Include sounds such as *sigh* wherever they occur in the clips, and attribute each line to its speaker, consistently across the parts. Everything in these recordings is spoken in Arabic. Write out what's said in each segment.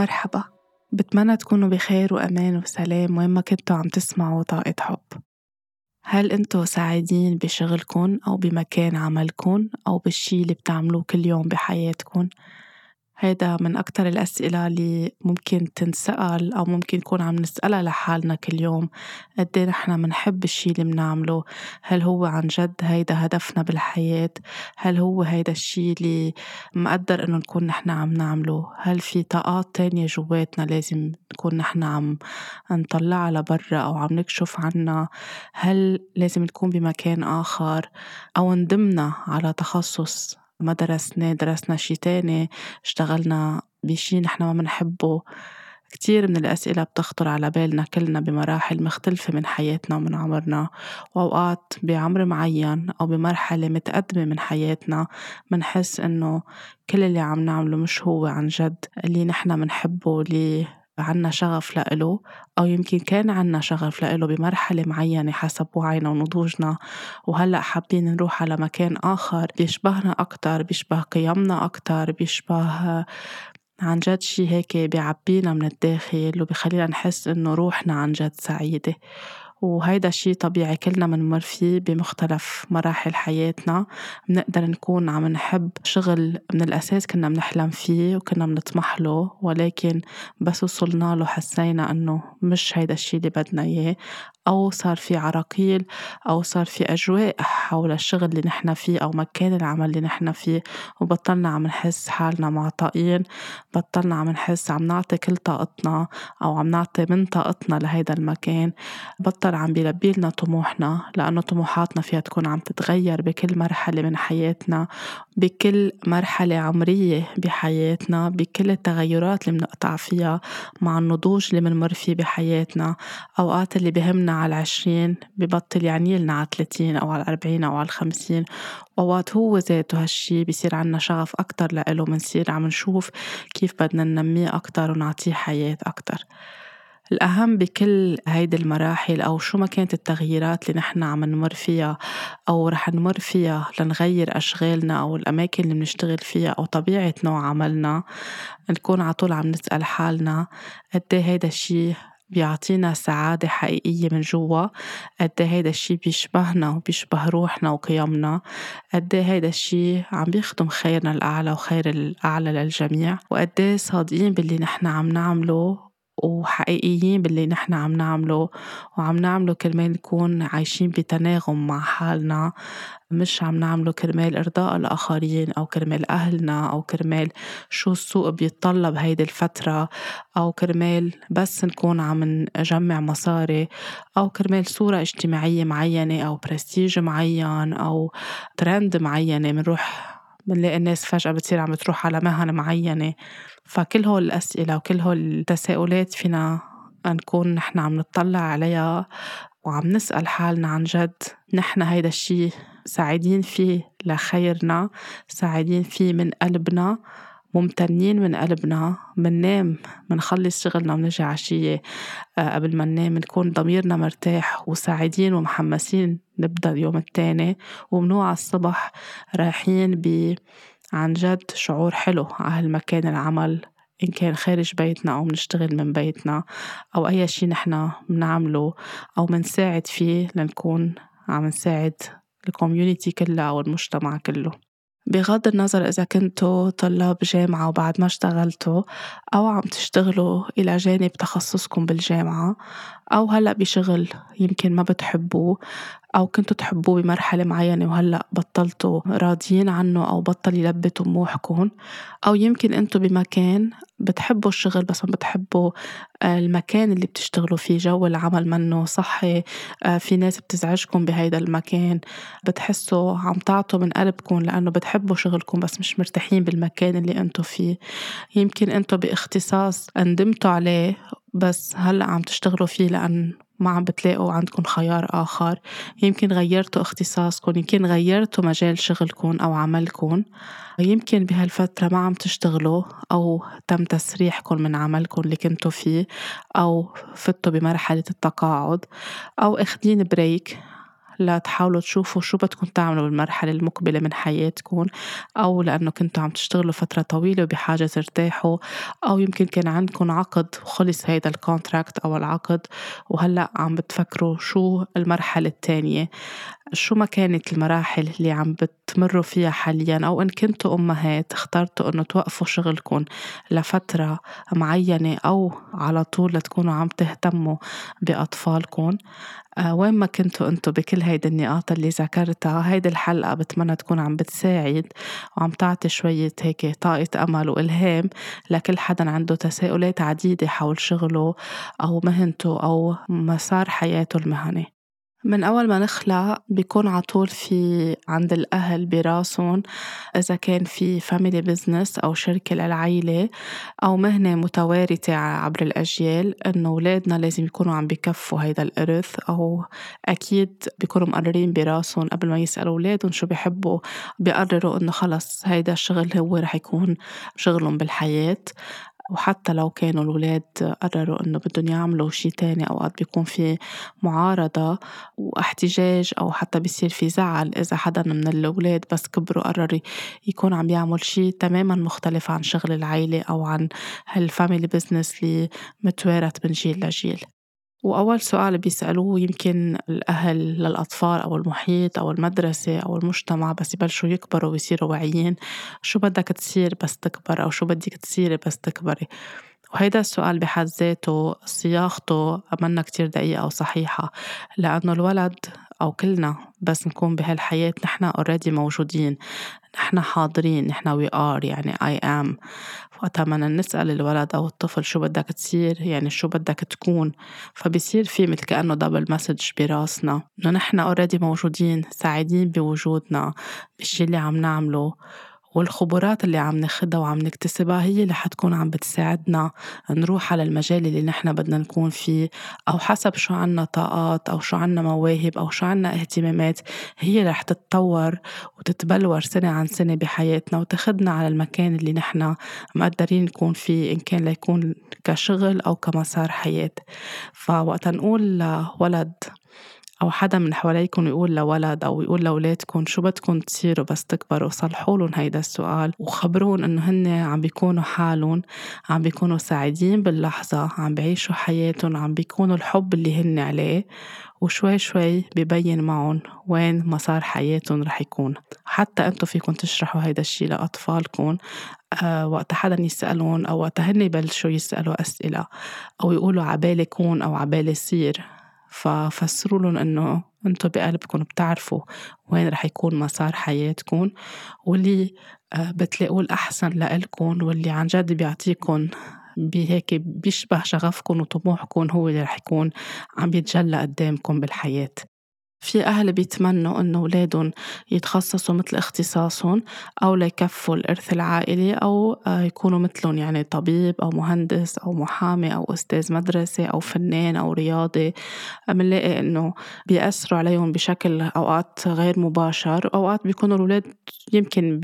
Speaker 1: مرحبا بتمنى تكونوا بخير وأمان وسلام وين ما كنتوا عم تسمعوا طاقة حب هل أنتوا سعيدين بشغلكن أو بمكان عملكن أو بالشي اللي بتعملوه كل يوم بحياتكن؟ هيدا من أكتر الأسئلة اللي ممكن تنسأل أو ممكن نكون عم نسألها لحالنا كل يوم. قد إيه نحن منحب الشي اللي منعمله؟ هل هو عن جد هيدا هدفنا بالحياة؟ هل هو هيدا الشي اللي مقدر إنه نكون نحن عم نعمله؟ هل في طاقات تانية جواتنا لازم نكون نحن عم نطلعها لبرا أو عم نكشف عنها؟ هل لازم نكون بمكان آخر أو ندمنا على تخصص؟ ما درسناه درسنا شي تاني اشتغلنا بشي نحن ما منحبه. كتير من الأسئلة بتخطر على بالنا كلنا بمراحل مختلفة من حياتنا ومن عمرنا. وأوقات بعمر معين أو بمرحلة متقدمة من حياتنا منحس إنه كل اللي عم نعمله مش هو عن جد اللي نحن منحبه اللي عنا شغف لإله أو يمكن كان عنا شغف لإله بمرحلة معينة حسب وعينا ونضوجنا. وهلأ حابين نروح على مكان آخر بيشبهنا أكتر بيشبه قيمنا أكتر بيشبه عن جد شي هيك بيعبينا من الداخل وبيخلينا نحس إنه روحنا عن جد سعيدة. وهيدا الشي طبيعي كلنا منمر فيه بمختلف مراحل حياتنا. بنقدر نكون عم نحب شغل من الأساس كنا بنحلم فيه وكنا بنطمح له ولكن بس وصلنا له حسينا إنه مش هيدا الشي اللي بدنا إياه. أو صار في عراقيل أو صار في أجواء حول الشغل اللي نحن فيه أو مكان العمل اللي نحن فيه. وبطلنا عم نحس حالنا معطائين بطلنا عم نحس عم نعطي كل طاقتنا أو عم نعطي من طاقتنا لهيدا المكان. بطل عم بيلبي لنا طموحنا لأنه طموحاتنا فيها تكون عم تتغير بكل مرحلة من حياتنا بكل مرحلة عمرية بحياتنا بكل التغيرات اللي بنقطع فيها مع النضوج اللي بنمر فيه بحياتنا. أوقات اللي بهمنا على العشرين ببطل يعني لنا على الثلاثين أو على الأربعين أو على الخمسين. وقت هو ذاته هالشي بصير عنا شغف أكتر لإله منصير عم نشوف كيف بدنا ننميه أكتر ونعطيه حياة أكتر. الأهم بكل هيدي المراحل أو شو ما كانت التغييرات اللي نحن عم نمر فيها أو رح نمر فيها لنغير أشغالنا أو الأماكن اللي بنشتغل فيها أو طبيعة نوع عملنا نكون على طول عم نسأل حالنا قد هيدا الشي بيعطينا سعادة حقيقية من جوا قد هيدا الشي بيشبهنا وبيشبه روحنا وقيمنا قد هيدا الشي عم بيخدم خيرنا الأعلى وخير الأعلى للجميع وقد صادقين باللي نحن عم نعمله وحقيقيين باللي نحن عم نعمله وعم نعمله كرمال نكون عايشين بتناغم مع حالنا. مش عم نعمله كرمال إرضاء الآخرين أو كرمال أهلنا أو كرمال شو السوق بيتطلب هيدي الفترة أو كرمال بس نكون عم نجمع مصاري أو كرمال صورة اجتماعية معينة أو برستيج معين أو ترند معينة منروح بنلاقي الناس فجأة بتصير عم تروح على مهن معينة. فكل هول الأسئلة وكل هول التساؤلات فينا نكون نحن عم نطلع عليها وعم نسأل حالنا عن جد. نحن هيدا الشي سعيدين فيه لخيرنا سعيدين فيه من قلبنا. ممتنين من قلبنا مننام منخلص شغلنا ونجي عشية. آه، قبل ما ننام نكون ضميرنا مرتاح وسعيدين ومحمسين نبدأ اليوم التاني. ومنوع الصبح رايحين ب عن جد شعور حلو على هالمكان العمل إن كان خارج بيتنا أو منشتغل من بيتنا أو أي شي نحنا منعمله أو منساعد فيه لنكون عم نساعد الكوميونيتي كلها أو المجتمع كله. بغض النظر إذا كنتوا طلاب جامعة وبعد ما اشتغلتوا أو عم تشتغلوا إلى جانب تخصصكم بالجامعة أو هلأ بشغل يمكن ما بتحبوه أو كنتوا تحبوه بمرحلة معينة وهلأ بطلتوا راضيين عنه أو بطل يلبي طموحكم أو يمكن أنتوا بمكان بتحبوا الشغل بس ما بتحبوا آه، المكان اللي بتشتغلوا فيه جو العمل منه صحي آه، في ناس بتزعجكم بهيدا المكان بتحسوا عم تعطوا من قلبكم لأنه بتحبوا شغلكم بس مش مرتاحين بالمكان اللي أنتوا فيه. يمكن أنتوا بإختصاص ندمتوا عليه بس هلأ عم تشتغلوا فيه لأن ما عم بتلاقوا عندكم خيار آخر. يمكن غيرتوا اختصاصكم يمكن غيرتوا مجال شغلكم أو عملكم. يمكن بهالفترة ما عم تشتغلوا أو تم تسريحكم من عملكم اللي كنتوا فيه أو فتوا بمرحلة التقاعد أو أخدين break لتحاولوا تشوفوا شو بدكم تعملوا بالمرحلة المقبلة من حياتكم أو لأنه كنتوا عم تشتغلوا فترة طويلة وبحاجة ترتاحوا أو يمكن كان عندكم عقد وخلص هيدا ال contract أو العقد وهلأ عم بتفكروا شو المرحلة التانية. شو ما كانت المراحل اللي عم بتمروا فيها حاليا؟ أو إن كنتوا أمهات اخترتوا إنه توقفوا شغلكم لفترة معينة أو على طول لتكونوا عم تهتموا بأطفالكم. آه وين ما كنتوا أنتوا بكل هيدي النقاط اللي ذكرتها هيدي الحلقة بتمنى تكون عم بتساعد وعم تعطي شوية هيك طاقة أمل وإلهام لكل حدا عنده تساؤلات عديدة حول شغله أو مهنته أو مسار حياته المهني. من أول ما نخلق بيكون عطول في عند الأهل براسهم إذا كان في family business أو شركة للعيلة أو مهنة متوارثة عبر الأجيال إنه أولادنا لازم يكونوا عم بكفوا هيدا الإرث. أو أكيد بيكونوا مقررين براسهم قبل ما يسألوا أولادهم شو بيحبوا بيقرروا إنه خلص هيدا الشغل هو رح يكون شغلهم بالحياة. وحتى لو كانوا الولاد قرروا إنه بدهم يعملوا شي تاني أوقات بيكون في معارضة واحتجاج أو حتى بيصير في زعل إذا حدا من الأولاد بس كبروا قرر يكون عم يعمل شي تماما مختلف عن شغل العيلة أو عن هال family business اللي متوارث من جيل لجيل. وأول سؤال بيسألوه يمكن الأهل للأطفال أو المحيط أو المدرسة أو المجتمع بس يبلشوا يكبروا ويصيروا واعيين. شو بدك تصير بس تكبر؟ أو شو بدك تصيري بس تكبري؟ وهيدا السؤال بحد ذاته صياغته منا كتير دقيقة وصحيحة لأنه الولد أو كلنا بس نكون بهالحياة نحن already موجودين نحن حاضرين نحن we are يعني I am وقتها بدنا نسأل الولد أو الطفل شو بدك تصير يعني شو بدك تكون. فبصير في مثل كأنه double message براسنا إنه نحن already موجودين سعيدين بوجودنا بالشي اللي عم نعمله. والخبرات اللي عم ناخدها وعم نكتسبها هي اللي حتكون عم بتساعدنا نروح على المجال اللي نحن بدنا نكون فيه أو حسب شو عنا طاقات أو شو عنا مواهب أو شو عنا اهتمامات هي رح تتطور وتتبلور سنة عن سنة بحياتنا وتاخدنا على المكان اللي نحن مقدرين نكون فيه إن كان ليكون كشغل أو كمسار حياة. فوقت نقول لولد أو حدا من حواليكم يقول لولد أو يقول لأولادكم شو بدكم تصيروا بس تكبروا؟ صلحوا لهم هيدا السؤال وخبرون إنه هن عم بيكونوا حالهم عم بيكونوا سعيدين باللحظة عم بيعيشوا حياتهم عم بيكونوا الحب اللي هن عليه وشوي شوي ببين معهم وين مسار حياتهم رح يكون. حتى أنتم فيكم تشرحوا هيدا الشي لأطفالكم أه وقت حدا يسألون أو وقت هن يبلشوا يسألوا أسئلة أو يقولوا عبالي كون أو عبالي صير ففسروا لهم إنه أنتم بقلبكم بتعرفوا وين رح يكون مسار حياتكم واللي آه، بتلاقوه الأحسن لإلكم واللي عن جد بيعطيكم بهيك بيشبه شغفكم وطموحكم هو اللي رح يكون عم يتجلى قدامكم بالحياة. في أهل بيتمنوا إنه أولادهم يتخصصوا مثل اختصاصهم أو ليكفوا الإرث العائلي أو آه، يكونوا مثلهم يعني طبيب أو مهندس أو محامي أو أستاذ مدرسة أو فنان أو رياضي. بنلاقي إنه بيأثروا عليهم بشكل أوقات غير مباشر أوقات بيكونوا الأولاد يمكن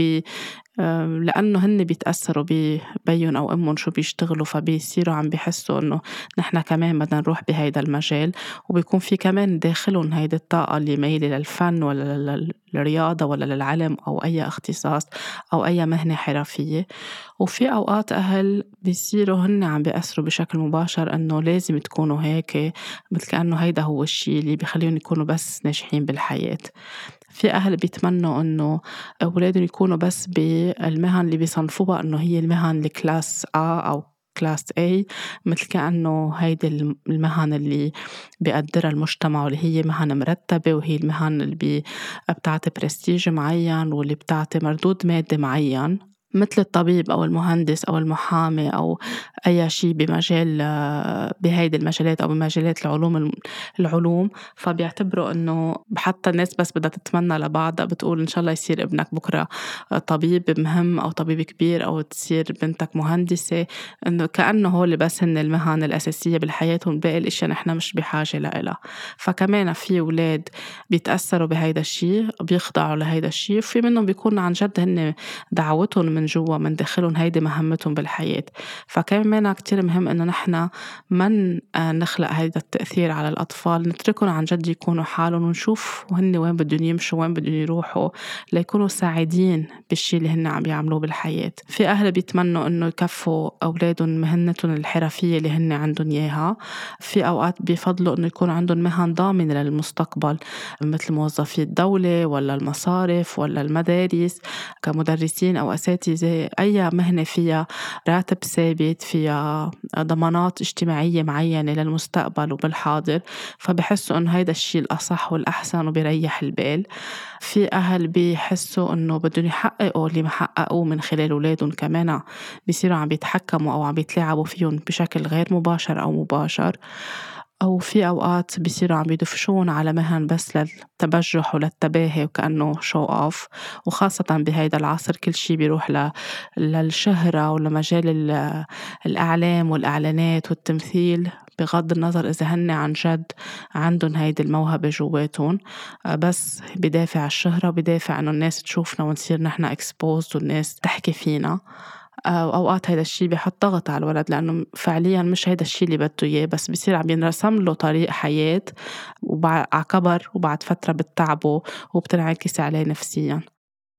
Speaker 1: لأنه هن بيتأثروا ببيهم أو أمهم شو بيشتغلوا فبيصيروا عم بيحسوا إنه نحن كمان بدنا نروح بهيدا المجال. وبيكون في كمان داخلهم هيدي الطاقة اللي مايلة للفن ولا للرياضة ولا للعلم أو أي اختصاص أو أي مهنة حرفية. وفي أوقات أهل بيصيروا هن عم بيأثروا بشكل مباشر إنه لازم تكونوا هيك مثل كأنه هيدا هو الشيء اللي بخليهم يكونوا بس ناجحين بالحياة. في أهل بيتمنوا إنه أولادهم يكونوا بس بالمهن اللي بيصنفوها إنه هي المهن ال class A أو class A مثل كأنه هيدي المهن اللي بيقدرها المجتمع واللي هي مهن مرتبة وهي المهن اللي بتعطي برستيج معين واللي بتعطي مردود مادي معين. مثل الطبيب أو المهندس أو المحامي أو أي شيء بمجال بهيدي المجالات أو بمجالات العلوم العلوم فبيعتبروا إنه حتى الناس بس بدها تتمنى لبعضها بتقول إن شاء الله يصير ابنك بكرة طبيب مهم أو طبيب كبير أو تصير بنتك مهندسة. إنه كأنه هول بس هن المهن الأساسية بالحياة باقي الأشياء نحن مش بحاجة لها فكمان في أولاد بيتأثروا بهيدا الشيء بيخضعوا لهيدا الشيء وفي منهم بيكون عن جد هن دعوتهم من من جوا مندخلهم هيدي مهمتهم بالحياة. فكمان كتير مهم إنه نحن ما نخلق هيدا التأثير على الأطفال. نتركهم عن جد يكونوا حالهم ونشوف هن وين بدهم يمشوا وين بدهم يروحوا ليكونوا سعيدين بالشي اللي هن عم يعملوه بالحياة. في أهل بيتمنوا إنه يكفوا أولادهم مهنتهم الحرفية اللي هن عندهم إياها. في أوقات بيفضلوا إنه يكون عندهم مهن ضامنة للمستقبل مثل موظفي الدولة ولا المصارف ولا المدارس. كمدرسين أو أساتذة أي مهنة فيها راتب ثابت فيها ضمانات اجتماعية معينة للمستقبل وبالحاضر فبحسوا إنه هيدا الشيء الأصح والأحسن وبيريح البال. في أهل بيحسوا إنه بدهم يحققوا اللي ما حققوه من خلال أولادهم كمان بيصيروا عم بيتحكموا أو عم بيتلاعبوا فيهم بشكل غير مباشر أو مباشر. أو في أوقات بيصيروا عم يدفشون على مهن بس للتبجح وللتباهي وكأنه show off وخاصة بهيدا العصر كل شي بيروح. للشهرة ولمجال الإعلام والإعلانات والتمثيل. بغض النظر إذا هن عن جد عندهم هيدي الموهبة جواتهم بس بدافع الشهرة بدافع إنه الناس تشوفنا ونصير نحن exposed والناس تحكي فينا. وأوقات هيدا الشي بيحط ضغط على الولد لأنه فعليا مش هيدا الشي اللي بده إياه بس بصير عم ينرسم له طريق حياة وبعد كبر وبعد فترة بتتعبه وبتنعكس عليه نفسيا.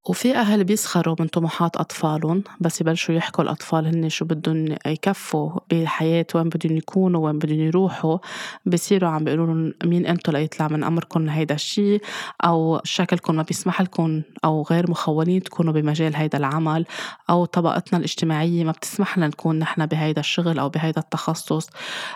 Speaker 1: وفي أهل بيسخروا من طموحات أطفالهم بس يبلشوا يحكوا الأطفال هن شو بدهم يكفوا بالحياة وين بدهم يكونوا وين بدهم يروحوا. بصيروا عم بيقولوا لهم مين أنتوا ليطلع من أمركم هيدا الشيء أو شكلكم ما بيسمح لكم أو غير مخولين تكونوا بمجال هيدا العمل. أو طبقتنا الاجتماعية ما بتسمح لنا نكون نحن بهيدا الشغل أو بهيدا التخصص.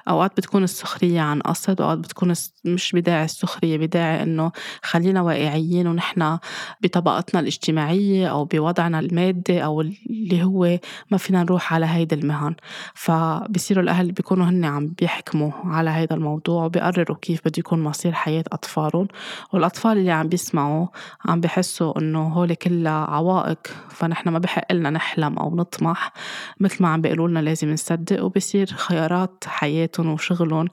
Speaker 1: أوقات بتكون السخرية عن قصد وأوقات بتكون مش بداعي السخرية بداعي إنه خلينا واقعيين ونحن بطبقتنا الاجتماعية. الاجتماعية أو بوضعنا المادي أو اللي هو ما فينا نروح على هيدا المهن. فبصيروا الأهل بيكونوا هن عم بيحكموا على هيدا الموضوع وبيقرروا كيف بده يكون مصير حياة أطفالهم. والأطفال اللي عم بيسمعوا عم بحسوا إنه هول كلها عوائق فنحن ما بحق لنا نحلم أو نطمح. مثل ما عم بيقولوا لنا لازم نصدق وبصير خيارات حياتهم وشغلهم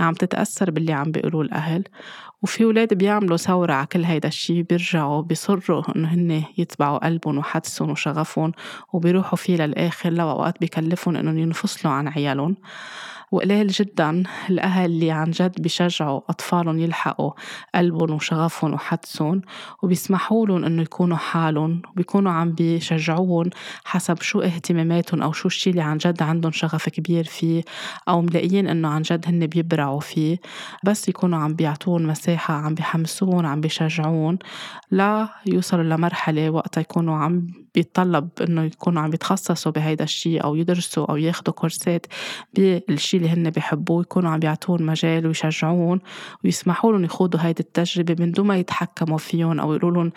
Speaker 1: عم تتأثر باللي عم بيقولوه الأهل. وفي ولاد بيعملوا ثورة على كل هيدا الشي بيرجعوا بيصروا إنه هن يتبعوا قلبهم وحدسهم وشغفهم وبيروحوا فيه للآخر لو أوقات بكلفهم إنهم ينفصلوا عن عيالهم. وقليل جدا الأهل اللي عن جد بيشجعوا أطفالهم يلحقوا قلبهم وشغفهم وحدسهم وبيسمحوا لهم إنه يكونوا حالهم وبيكونوا عم بيشجعوهم حسب شو اهتماماتهم أو شو الشي اللي عن جد عندهم شغف كبير فيه أو ملاقيين إنه عن جد هن بيبرعوا فيه. بس يكونوا عم بيعطون مساحة عم بيحمسون عم بيشجعون لا يوصلوا لمرحلة وقتها يكونوا عم بيتطلب إنه يكونوا عم يتخصصوا بهيدا الشيء أو يدرسوا أو ياخذوا كورسات بالشيء اللي هن بيحبوه يكونوا عم بيعطون مجال ويشجعون ويسمحوا لهم يخوضوا هيدي التجربة من دون ما يتحكموا فيهم أو يقولوا لهم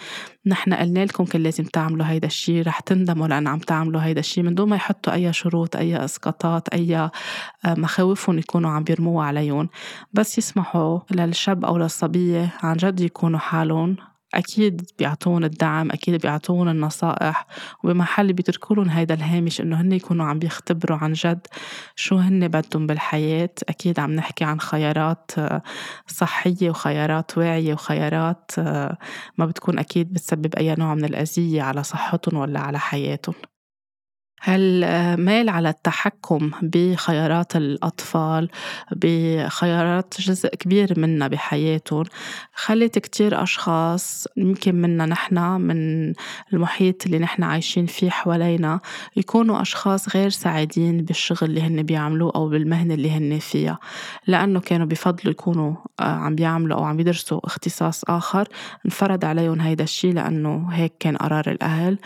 Speaker 1: نحن قلنا لكم كان لازم تعملوا هيدا الشيء رح تندموا لأن عم تعملوا هيدا الشيء من دون ما يحطوا أي شروط أي اسقاطات أي آه، مخاوفهم يكونوا عم بيرموها عليهم بس يسمحوا للشاب أو للصبية عن جد يكونوا حالهم أكيد بيعطون الدعم أكيد بيعطون النصائح وبمحل بيتركوا لهم هيدا الهامش إنه هن يكونوا عم بيختبروا عن جد شو هن بدهم بالحياة. أكيد عم نحكي عن خيارات آه، صحية وخيارات واعية وخيارات آه، ما بتكون أكيد بتسبب أي نوع من الأذية على صحتهم ولا على حياتهم هالميل على التحكم بخيارات الأطفال بخيارات جزء كبير منا بحياتهم خلت كتير أشخاص يمكن منا نحن من المحيط اللي نحن عايشين فيه حوالينا يكونوا أشخاص غير سعيدين بالشغل اللي هن بيعملوه أو بالمهنة اللي هن فيها. لأنه كانوا بفضلوا يكونوا آه، عم بيعملوا أو عم يدرسوا اختصاص آخر انفرض عليهم هيدا الشيء لأنه هيك كان قرار الأهل.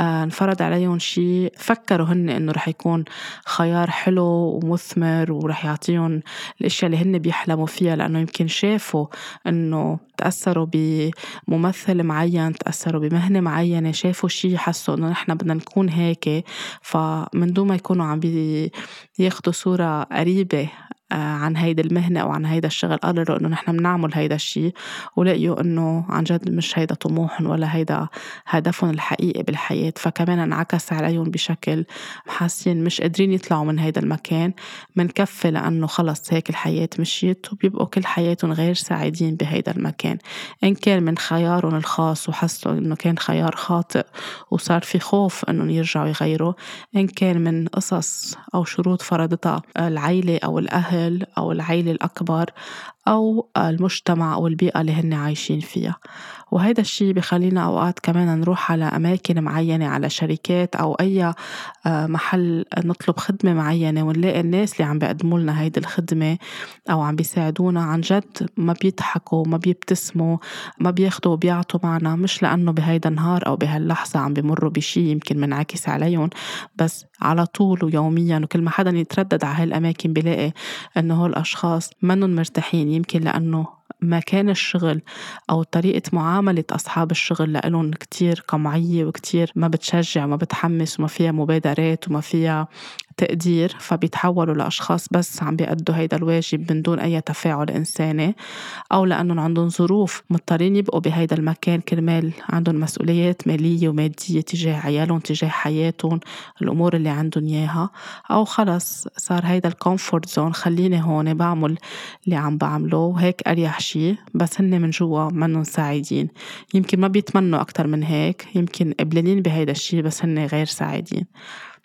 Speaker 1: آه، انفرض عليهم شيء فكروا هن إنه رح يكون خيار حلو ومثمر ورح يعطيهم الأشياء اللي هن بيحلموا فيها لأنه يمكن شافوا إنه تأثروا بممثل معين تأثروا بمهنة معينة شافوا شيء حسوا إنه نحن بدنا نكون هيك. فمن دون ما يكونوا عم بياخدوا صورة قريبة عن هيدي المهنة أو عن هيدا الشغل قرروا إنه نحن بنعمل هيدا الشي ولقيوا إنه عن جد مش هيدا طموحهم ولا هيدا هدفهم الحقيقي بالحياة. فكمان انعكس عليهم بشكل حاسين مش قادرين يطلعوا من هيدا المكان منكفي لأنه خلص هيك الحياة مشيت وبيبقوا كل حياتهم غير سعيدين بهيدا المكان. إن كان من خيارهم الخاص وحسوا إنه كان خيار خاطئ وصار في خوف إنهم يرجعوا يغيروا إن كان من قصص أو شروط فرضتها العيلة أو الأهل أو العيلة الأكبر أو المجتمع أو البيئة اللي هن عايشين فيها. وهيدا الشي بخلينا أوقات كمان نروح على أماكن معينة على شركات أو أي آه، محل نطلب خدمة معينة ونلاقي الناس اللي عم بيقدموا لنا هيدي الخدمة أو عم بيساعدونا عن جد. ما بيضحكوا ما بيبتسموا ما بياخدوا وبيعطوا معنا مش لأنه بهيدا النهار أو بهاللحظة عم بمروا بشي يمكن منعكس عليهم. بس على طول ويوميا وكل ما حدا يتردد على هالأماكن بلاقي إنه هول الأشخاص منهم مرتاحين. يمكن لأنه مكان الشغل أو طريقة معاملة أصحاب الشغل لإلهم كتير قمعية وكتير ما بتشجع وما بتحمس وما فيها مبادرات وما فيها تقدير فبيتحولوا لأشخاص بس عم بيأدوا هيدا الواجب من دون أي تفاعل إنساني أو لأنهم عندهم ظروف مضطرين يبقوا بهيدا المكان كرمال عندهم مسؤوليات مالية ومادية تجاه عيالهم تجاه حياتهم الأمور اللي عندهم إياها أو خلص صار هيدا ال comfort zone خليني هون بعمل اللي عم بعمله وهيك أريح شي بس هن من جوا منهم سعيدين يمكن ما بيتمنوا أكتر من هيك يمكن قبلانين بهيدا الشي بس هن غير سعيدين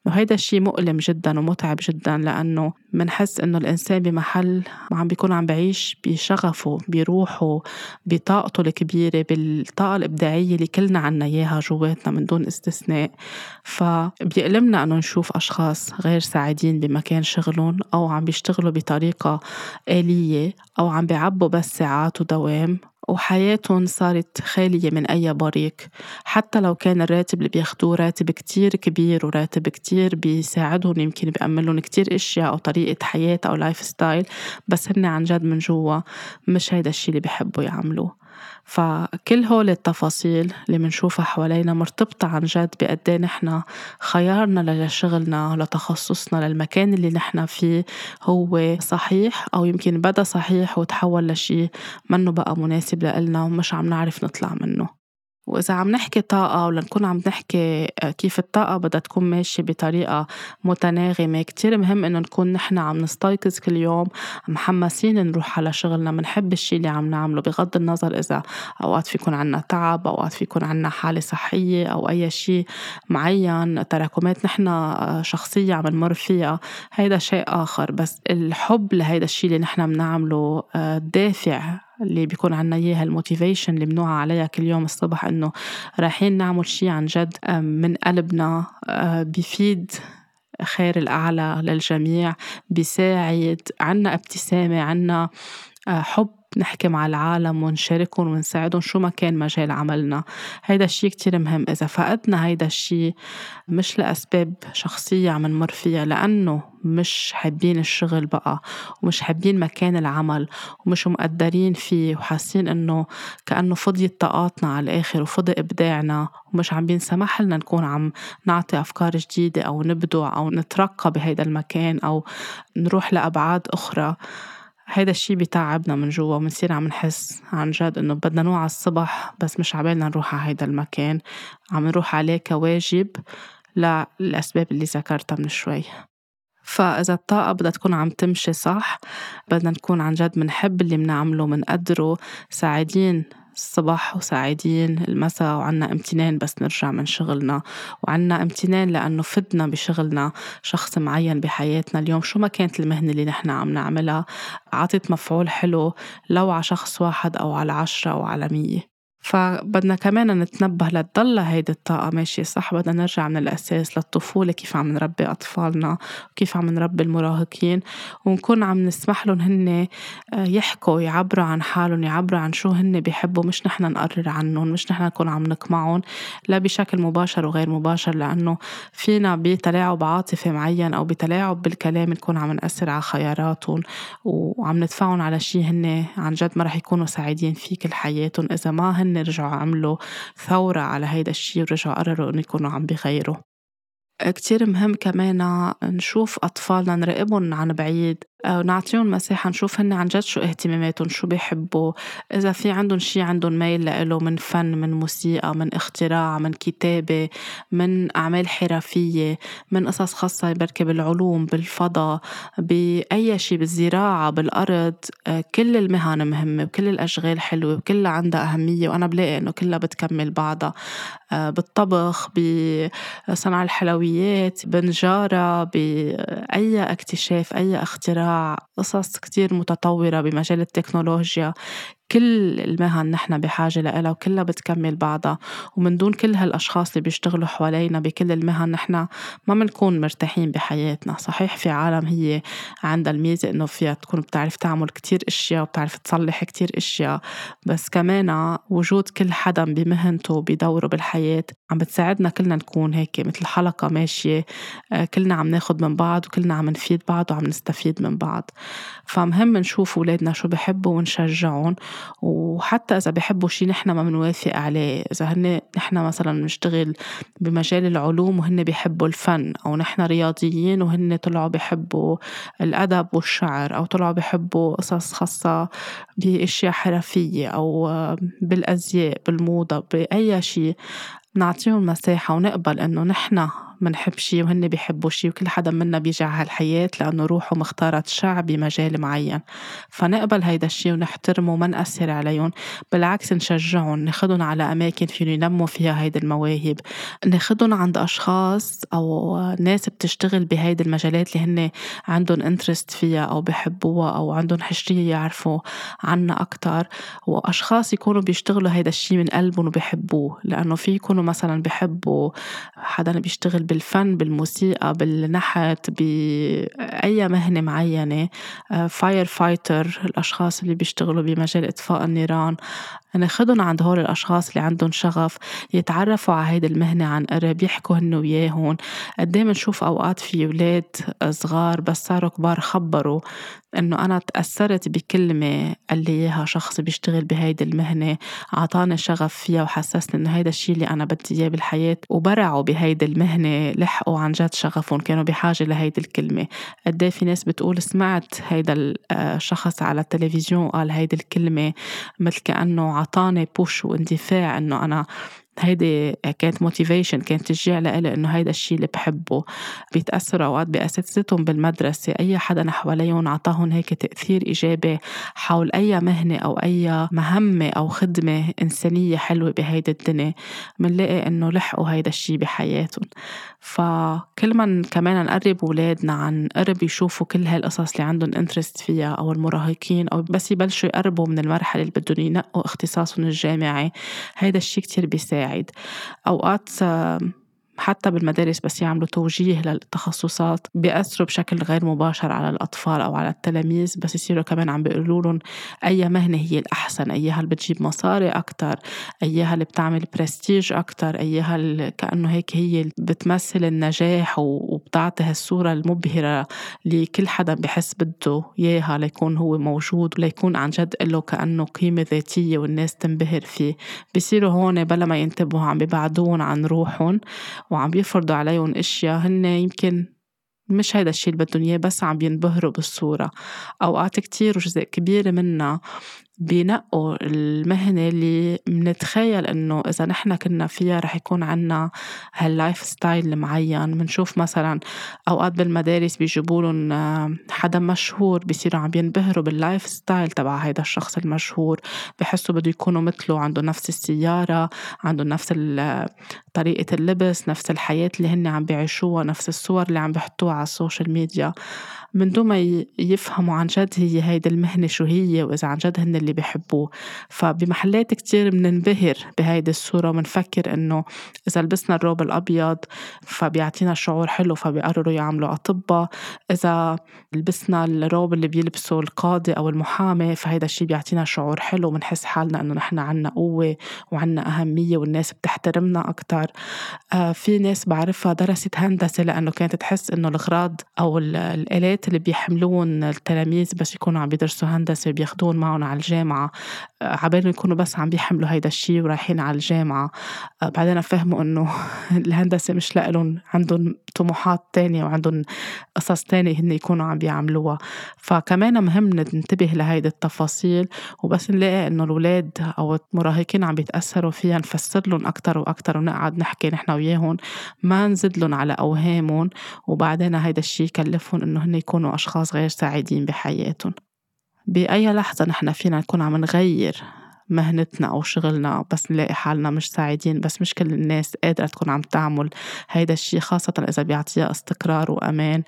Speaker 1: وهيدا الشيء مؤلم جدا ومتعب جدا لأنه منحس إنه الإنسان بمحل عم بيكون عم بعيش بشغفه بروحه بطاقته الكبيرة بالطاقة الإبداعية اللي كلنا عنا إياها جواتنا من دون استثناء. فبيألمنا إنه نشوف أشخاص غير سعيدين بمكان شغلهم أو عم بيشتغلوا بطريقة آلية أو عم بيعبوا بس ساعات ودوام وحياتهم صارت خالية من أي بريق. حتى لو كان الراتب اللي بياخدوه راتب كتير كبير وراتب كتير بيساعدهم يمكن بيأمن لهم كتير أشياء أو طريقة حياة أو lifestyle بس هن عن جد من جوا مش هيدا الشي اللي بيحبوا يعملوه. فكل هول التفاصيل اللي منشوفها حوالينا مرتبطة عن جد بقد إيه نحن خيارنا لشغلنا لتخصصنا للمكان اللي نحن فيه هو صحيح أو يمكن بدا صحيح وتحول لشي منه بقى مناسب لإلنا ومش عم نعرف نطلع منه. وإذا عم نحكي طاقة ولا نكون عم نحكي آه، كيف الطاقة بدها تكون ماشية بطريقة متناغمة كتير مهم إنه نكون نحن عم نستيقظ كل يوم محمسين نروح على شغلنا منحب الشي اللي عم نعمله بغض النظر إذا أوقات في يكون عنا تعب أوقات في يكون عنا حالة صحية أو أي شي معين تراكمات نحن آه، شخصية عم نمر فيها هيدا شيء آخر. بس الحب لهيدا الشي اللي نحن بنعمله آه، دافع. اللي بيكون عنا إياها ال motivation اللي بنوعى عليها كل يوم الصبح إنه رايحين نعمل شي عن جد من قلبنا آه، بيفيد خير الأعلى للجميع بيساعد عنا ابتسامة عنا آه، حب نحكي مع العالم ونشاركهم ونساعدهم شو ما كان مجال عملنا. هيدا الشيء كتير مهم. إذا فقدنا هيدا الشيء مش لأسباب شخصية عم نمر فيها لأنه مش حابين الشغل بقى ومش حابين مكان العمل ومش مقدرين فيه وحاسين إنه كأنه فضيت طاقاتنا على الآخر وفضي إبداعنا ومش عم بينسمح لنا نكون عم نعطي أفكار جديدة أو نبدع أو نترقى بهيدا المكان أو نروح لأبعاد أخرى. هيدا الشي بيتعبنا من جوا وبنصير عم نحس عن جد إنه بدنا نوعى الصبح بس مش عبالنا نروح على هيدا المكان. عم نروح عليه كواجب للأسباب اللي ذكرتها من شوي. فإذا الطاقة بدها تكون عم تمشي صح بدنا نكون عن جد منحب اللي منعمله منقدره سعيدين الصبح وسعيدين المساء وعنا امتنان بس نرجع من شغلنا. وعنا امتنان لأنه فدنا بشغلنا شخص معين بحياتنا. اليوم شو ما كانت المهنة اللي نحن عم نعملها؟ عطت مفعول حلو لو على شخص واحد أو على عشرة أو على مية. فبدنا كمان نتنبه لتضل هيدي الطاقة. ماشية صح بدنا نرجع من الأساس للطفولة كيف عم نربي أطفالنا وكيف عم نربي المراهقين. ونكون عم نسمح لهم هن آه، يحكوا يعبروا عن حالهم يعبروا عن شو هن بيحبوا. مش نحن نقرر عنهم مش نحن نكون عم نقمعهم لا بشكل مباشر وغير مباشر لأنه فينا بتلاعب عاطفي معين أو بتلاعب بالكلام نكون عم نأثر على خياراتهم. وعم ندفعهم على شي هن عن جد ما رح يكونوا سعيدين فيه كل حياتهم إذا ما هن رجعوا عملوا ثورة على هيدا الشي ورجعوا قرروا إنه يكونوا عم بيغيروا. كتير مهم كمان نشوف أطفالنا نراقبهم عن بعيد. ونعطيهم مساحة نشوف هن عن جد شو اهتماماتهم شو بيحبوا. إذا في عندهم شي عندهم ميل لإله من فن من موسيقى من اختراع من كتابة من أعمال حرفية من قصص خاصة بركي بالعلوم بالفضاء بأي شي بالزراعة بالأرض. كل المهن مهمة وكل الأشغال حلوة وكلها عندها أهمية وأنا بلاقي إنه كلها بتكمل بعضها. بالطبخ بصنع الحلويات بنجارة بأي اكتشاف أي اختراع. قصص كتير متطورة بمجال التكنولوجيا. كل المهن نحن بحاجة لها وكلها بتكمل بعضها. ومن دون كل هالأشخاص اللي بيشتغلوا حوالينا بكل المهن نحن ما بنكون مرتاحين بحياتنا. صحيح في عالم هي عندها الميزة إنه فيها تكون بتعرف تعمل كتير أشياء وبتعرف تصلح كتير أشياء. بس كمان وجود كل حدا بمهنته بدوره بالحياة عم بتساعدنا كلنا نكون هيك مثل حلقة ماشية. آه، كلنا عم ناخد من بعض وكلنا عم نفيد بعض وعم نستفيد من بعض. فمهم نشوف أولادنا شو بحبوا ونشجعهم وحتى إذا بحبوا شي نحن ما بنوافق عليه. إذا هن نحن مثلا بنشتغل بمجال العلوم وهن بيحبوا الفن أو نحن رياضيين وهن طلعوا بيحبوا الأدب والشعر أو طلعوا بيحبوا قصص خاصة بأشياء حرفية أو بالأزياء بالموضة بأي شي نعطيهم مساحة ونقبل إنه نحن منحب شي وهن بيحبوا شي وكل حدا منا بيجي على هالحياة لأنه روحه مختارة شعب بمجال معين. فنقبل هيدا الشي ونحترمه وما نأثر عليهم. بالعكس نشجعهم ناخدهم على أماكن فيهم ينموا فيها هيدي المواهب. ناخدهم عند أشخاص أو ناس بتشتغل بهيدي المجالات اللي هن عندهم interest فيها أو بحبوها أو عندهم حشرية يعرفوا عنا أكتر. وأشخاص يكونوا بيشتغلوا هيدا الشي من قلبهم وبيحبوه. لأنه في يكونوا مثلا بيحبوا حدا بيشتغل بالفن بالموسيقى بالنحت بأي مهنة معينة firefighter الأشخاص اللي بيشتغلوا بمجال إطفاء النيران. ناخدهم عند هول الأشخاص اللي عندهم شغف يتعرفوا على هيدي المهنة عن قرب يحكوا هن وياهن. قدام إيه نشوف أوقات في أولاد صغار بس صاروا كبار خبروا إنه أنا تأثرت بكلمة قال لي إياها شخص بيشتغل بهيدي المهنة عطاني شغف فيها وحسسني إنه هيدا الشيء اللي أنا بدي إياه بالحياة وبرعوا بهيدي المهنة. لحقوا عن جد شغفهم كانوا بحاجة لهيدي الكلمة. قد إيه في ناس بتقول سمعت هيدا الشخص على التلفزيون قال هيدي الكلمة مثل كأنه عطاني بوش وإندفاع إنه أنا هيدي كانت motivation كانت تشجيع لإلي إنه هيدا الشيء اللي بحبه بيتأثروا أوقات بأساتذتهم بالمدرسة. أي حدا حواليهم عطاهم هيك تأثير إيجابي حول أي مهنة أو أي مهمة أو خدمة إنسانية حلوة بهيدي الدنيا منلاقي إنه لحقوا هيدا الشيء بحياتهم. فكل ما كمان نقرب أولادنا عن قرب يشوفوا كل هالقصص اللي عندهم interest فيها أو المراهقين أو بس يبلشوا يقربوا من المرحلة اللي بدهم ينقوا اختصاصهم الجامعي هيدا الشيء كتير بيساعد. أوقات حتى بالمدارس بس يعملوا توجيه للتخصصات بيأثروا بشكل غير مباشر على الأطفال أو على التلاميذ بس يصيروا كمان عم بيقولوا لهم أي مهنة هي الأحسن أيها اللي بتجيب مصاري أكتر أيها اللي بتعمل برستيج أكتر أيها كأنه هيك هي بتمثل النجاح وبتعطي هالصورة المبهرة اللي كل حدا بحس بده إياها ليكون هو موجود وليكون عن جد له كأنه قيمة ذاتية والناس تنبهر فيه. بصيروا هون بلا ما ينتبهوا عم ببعدون عن روحهم وعم بيفرضوا عليهم أشياء هن يمكن مش هيدا الشيء اللي بدهم إياه بس عم بينبهروا بالصورة. أوقات كتير وجزء كبير منها بينقوا المهنة اللي منتخيل إنه إذا نحن كنا فيها رح يكون عنا ه ال lifestyle المعين. بنشوف مثلا أوقات بالمدارس بيجيبوا لهم آه، حدا مشهور بيصيروا عم ينبهروا بال lifestyle تبع هيدا الشخص المشهور. بحسوا بده يكونوا مثله عنده نفس السيارة عنده نفس طريقة اللبس نفس الحياة اللي هن عم بيعيشوها نفس الصور اللي عم بيحطوها على ال social media. من دون ما يفهموا عن جد هي هيدي المهنة شو هي وإذا عن جد هن اللي بيحبوه. فبمحلات كتير بننبهر بهيدي الصورة ومنفكر إنه إذا لبسنا الروب الأبيض فبيعطينا شعور حلو فبيقرروا يعملوا أطباء. إذا لبسنا الروب اللي بيلبسه القاضي أو المحامي فهيدا الشيء بيعطينا شعور حلو بنحس حالنا إنه نحن عنا قوة وعنا أهمية والناس بتحترمنا أكتر. آه في ناس بعرفها درست هندسة لأنه كانت تحس إنه الأغراض أو الآلات اللي بيحملون التلاميذ بس يكونوا عم بيدرسوا هندسة بياخدون معهم على الجامعة الجامعة عبال يكونوا بس عم بيحملوا هيدا الشيء ورايحين على الجامعة بعدين فهموا إنه *laughs* الهندسة مش لإلهم عندهم طموحات تانية وعندهم قصص تانية هن يكونوا عم بيعملوها. فكمان مهم ننتبه لهيدي التفاصيل وبس نلاقي إنه الأولاد أو المراهقين عم بيتأثروا فيها نفسر لهم أكتر وأكتر ونقعد نحكي نحن وياهم ما نزد لهم على أوهامهم وبعدين هيدا الشيء يكلفهم إنه هن يكونوا أشخاص غير سعيدين بحياتهم. بأي لحظة نحن فينا نكون عم نغير مهنتنا أو شغلنا بس نلاقي حالنا مش سعيدين بس مش كل الناس قادرة تكون عم تعمل هيدا الشيء خاصة إذا بيعطيها استقرار وأمان.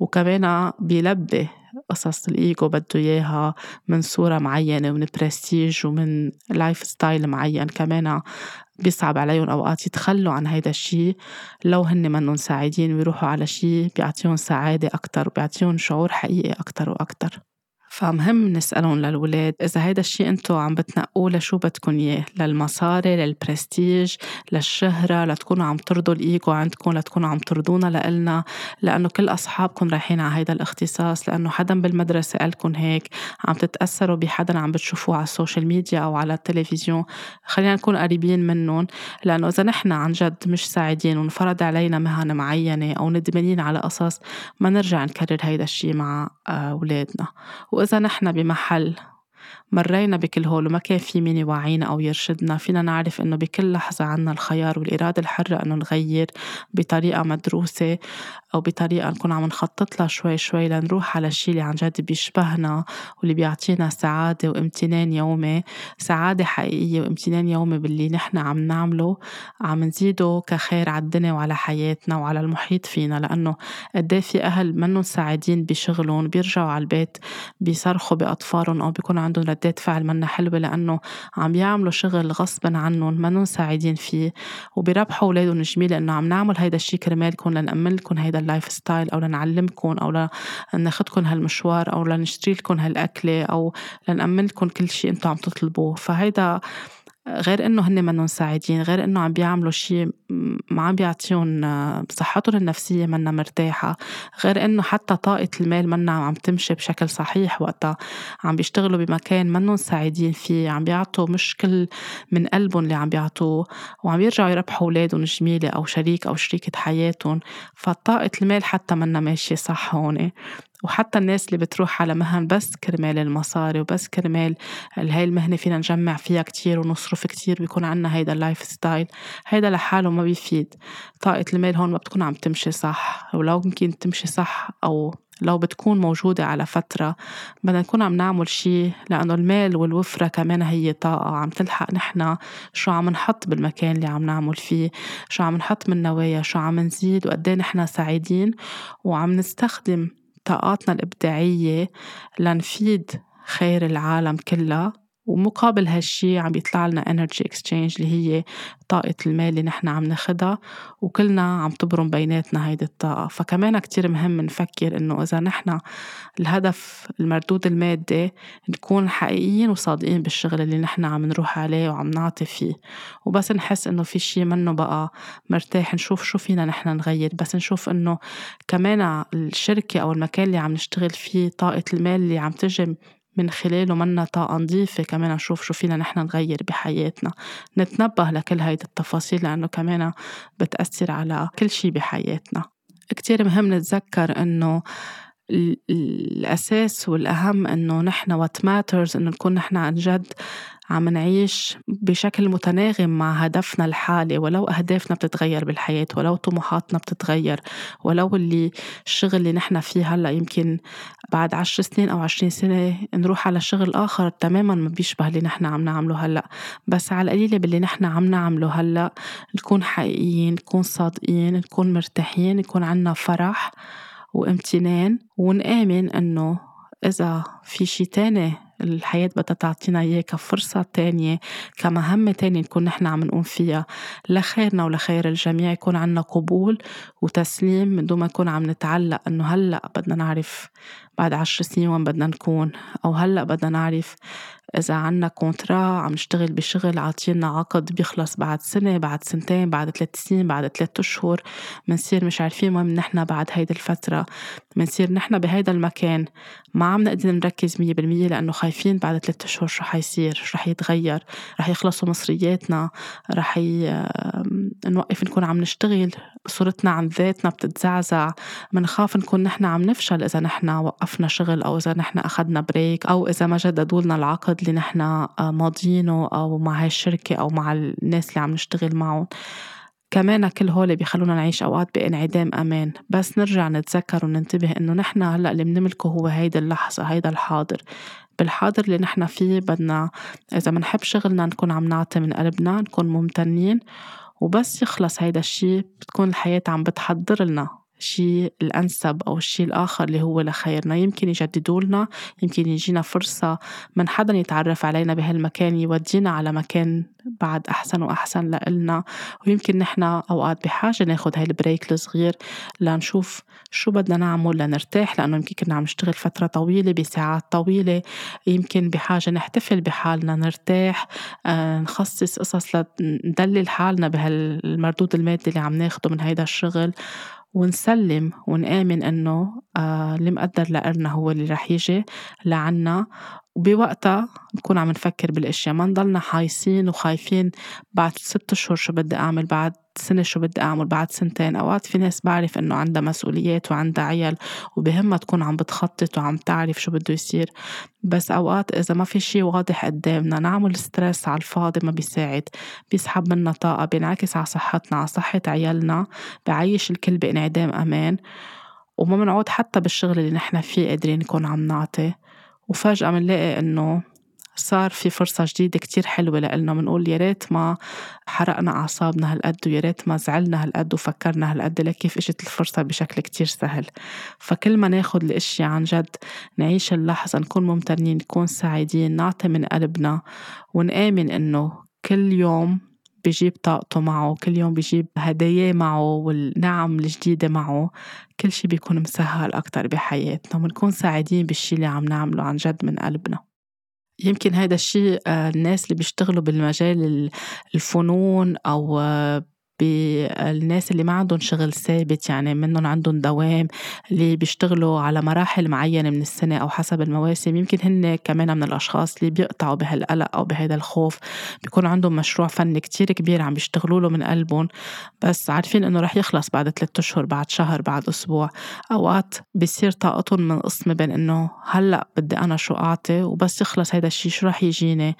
Speaker 1: وكمان بيلبي قصص الإيجو بده إياها من صورة معينة ومن برستيج ومن lifestyle معين. كمان بيصعب عليهم أوقات يتخلوا عن هيدا الشيء لو هن منهم سعيدين ويروحوا على شيء بيعطيهم سعادة أكتر وبيعطيهم شعور حقيقي أكتر وأكتر. فمهم نسألهم للولاد إذا هيدا الشيء أنتوا عم بتنقوه لشو بدكم إياه؟ للمصاري للبرستيج للشهرة لتكونوا عم ترضوا الإيجو عندكم لتكونوا عم ترضونا لإلنا لأنه كل أصحابكم رايحين على هيدا الاختصاص لأنه حدا بالمدرسة قالكم هيك عم تتأثروا بحدا عم بتشوفوه على ال social media أو على التلفزيون. خلينا نكون قريبين منهم لأنه إذا نحن عن جد مش سعيدين ونفرض علينا مهن معينة أو ندمانين على قصص ما نرجع نكرر هيدا الشيء مع أولادنا. وإذا نحن بمحل. مرينا بكل هول وما كان في مين يوعينا أو يرشدنا. فينا نعرف إنه بكل لحظة عنا الخيار والإرادة الحرة إنه نغير بطريقة مدروسة أو بطريقة نكون عم نخطط لها شوي شوي لنروح على الشيء اللي عن جد بيشبهنا واللي بيعطينا سعادة وامتنان يومي. سعادة حقيقية وامتنان يومي باللي نحن عم نعمله. عم نزيده كخير على الدنيا وعلى حياتنا وعلى المحيط فينا. لأنه قد في أهل منهم سعيدين بشغلهم بيرجعوا على البيت بيصرخوا بأطفالهم أو بيكون عندهم ردات فعل منا حلوة لأنه عم يعملوا شغل غصبا عنهم منهم سعيدين فيه. وبيربحوا أولادهم جميلة لأنه عم نعمل هيدا الشيء كرمالكم لنأمن لكم هيدا ال lifestyle أو لنعلمكم أو لناخدكم هالمشوار أو لنشتري لكم هالأكلة أو لنأمن لكم كل شيء أنتم عم تطلبوه. فهيدا غير إنه هن منهم سعيدين غير إنه عم بيعملوا شيء ما عم بيعطيهم صحتهم النفسية منا مرتاحة غير إنه حتى طاقة المال منا عم تمشي بشكل صحيح وقتها. عم بيشتغلوا بمكان منهم سعيدين فيه عم بيعطوا مش كل من قلبهم اللي عم بيعطوه وعم يرجعوا يربحوا أولادهم جميلة أو شريك أو شريكة حياتهم. فطاقة المال حتى منا ماشية صح هون وحتى الناس اللي بتروح على مهن بس كرمال المصاري وبس كرمال هاي المهنة فينا نجمع فيها كتير ونصرف كتير بيكون عنا هيدا ال lifestyle هيدا لحاله ما بيفيد. طاقة المال هون ما بتكون عم تمشي صح. ولو يمكن تمشي صح أو لو بتكون موجودة على فترة بدنا نكون عم نعمل شي لأنه المال والوفرة كمان هي طاقة. عم تلحق نحنا شو عم نحط بالمكان اللي عم نعمل فيه شو عم نحط من نوايا شو عم نزيد وقد نحنا سعيدين. وعم نستخدم طاقاتنا الإبداعية لنفيد خير العالم كلها. ومقابل هالشي عم يطلع لنا energy exchange اللي هي طاقة المال اللي نحن عم ناخدها وكلنا عم تبرم بيناتنا هيدي الطاقة. فكمان كتير مهم نفكر إنه إذا نحن الهدف المردود المادي نكون حقيقيين وصادقين بالشغل اللي نحن عم نروح عليه وعم نعطي فيه. وبس نحس إنه في شي منه بقى مرتاح نشوف شو فينا نحن نغير. بس نشوف إنه كمان الشركة أو المكان اللي عم نشتغل فيه طاقة المال اللي عم تجي من خلاله منا طاقة نظيفة كمان نشوف شو فينا نحن نغير بحياتنا نتنبه لكل هيدي التفاصيل لأنه كمان بتأثر على كل شي بحياتنا. كتير مهم نتذكر إنه الأساس والأهم إنه نحن what matters إنه نكون نحن عن جد عم نعيش بشكل متناغم مع هدفنا الحالي ولو أهدافنا بتتغير بالحياة ولو طموحاتنا بتتغير ولو اللي الشغل اللي نحن فيه هلأ يمكن بعد عشر سنين أو عشرين سنة نروح على شغل آخر تماما ما بيشبه اللي نحن عم نعمله هلأ. بس على القليلة باللي نحن عم نعمله هلأ نكون حقيقيين نكون صادقين نكون مرتاحين يكون عنا فرح وامتنان ونآمن إنه إذا في شي تاني الحياة بدها تعطينا إياه كفرصة تانية كمهمة تانية نكون نحن عم نقوم فيها. لخيرنا ولخير الجميع يكون عنا قبول وتسليم من دون ما نكون عم نتعلق إنه هلأ بدنا نعرف بعد عشر سنين وين بدنا نكون؟ أو هلأ بدنا نعرف إذا عنا كونترا عم نشتغل بشغل عاطينا عقد بيخلص بعد سنة بعد سنتين بعد ثلاث سنين بعد ثلاث أشهر منصير مش عارفين وين نحن بعد هيدي الفترة. منصير نحن بهيدا المكان. ما عم نقدر نركز مية بالمية لأنه خايفين بعد ثلاث أشهر شو حيصير شو رح يتغير رح يخلصوا مصرياتنا رح ي... نوقف نكون عم نشتغل. صورتنا عن ذاتنا بتتزعزع. منخاف نكون نحن عم نفشل إذا نحن وقفنا شغل أو إذا نحن أخذنا بريك أو إذا ما جددوا لنا العقد اللي نحن آه، ماضيينه أو مع هاي الشركة أو مع الناس اللي عم نشتغل معهم. كمان كل هول بيخلونا نعيش أوقات بانعدام أمان. بس نرجع نتذكر وننتبه إنه نحن هلأ اللي بنملكه هو هيدا اللحظة هيدا الحاضر. بالحاضر اللي نحن فيه بدنا إذا بنحب شغلنا نكون عم نعطي من قلبنا نكون ممتنين وبس يخلص هيدا الشي بتكون الحياة عم بتحضر لنا. الشيء الأنسب أو الشيء الآخر اللي هو لخيرنا. يمكن يجددوا لنا يمكن يجينا فرصة من حدا يتعرف علينا بهالمكان يودينا على مكان بعد أحسن وأحسن لإلنا. ويمكن نحن أوقات بحاجة ناخد هاي البريك الصغير لنشوف شو بدنا نعمل لنرتاح لأنه يمكن كنا عم نشتغل فترة طويلة بساعات طويلة. يمكن بحاجة نحتفل بحالنا نرتاح آه، نخصص قصص لندلل حالنا بهالمردود المادي اللي عم ناخده من هيدا الشغل. ونسلم ونآمن إنه آه اللي مقدر لإلنا هو اللي رح يجي لعنا. وبوقتها نكون عم نفكر بالأشياء ما نضلنا حايسين وخايفين بعد ست اشهر شو بدي أعمل بعد سنة شو بدي أعمل؟ بعد سنتين أوقات في ناس بعرف إنه عندها مسؤوليات وعندها عيال وبهمها تكون عم بتخطط وعم تعرف شو بده يصير. بس أوقات إذا ما في شي واضح قدامنا نعمل stress على الفاضي ما بيساعد. بيسحب منا طاقة بينعكس على صحتنا على صحة عيالنا بعيش الكل بانعدام أمان. وما بنعود حتى بالشغل اللي نحن فيه قادرين نكون عم نعطي. وفجأة منلاقي إنه صار في فرصة جديدة كتير حلوة لإلنا. بنقول يا ريت ما حرقنا أعصابنا هالقد ويا ريت ما زعلنا هالقد وفكرنا هالقد لك كيف إجت الفرصة بشكل كتير سهل. فكل ما ناخد الأشياء عن جد نعيش اللحظة نكون ممتنين نكون سعيدين نعطي من قلبنا ونآمن إنه كل يوم بجيب طاقته معه كل يوم بجيب هدايا معه والنعم الجديدة معه. كل شي بيكون مسهل أكتر بحياتنا ونكون سعيدين بالشي اللي عم نعمله عن جد من قلبنا. يمكن هذا الشيء آه، الناس اللي بيشتغلوا بالمجال الفنون أو آه، بالناس اللي ما عندهم شغل ثابت يعني منهم عندهم دوام اللي بيشتغلوا على مراحل معينة من السنة أو حسب المواسم. يمكن هن كمان من الأشخاص اللي بيقطعوا بهالقلق أو بهذا الخوف. بيكون عندهم مشروع فني كتير كبير عم بيشتغلوا له من قلبهم. بس عارفين إنه رح يخلص بعد ثلاثة أشهر بعد شهر بعد أسبوع. أوقات بصير طاقتهم من قسم بين إنه هلأ بدي أنا شو أعطي وبس يخلص هيدا الشيء شو رح يجيني؟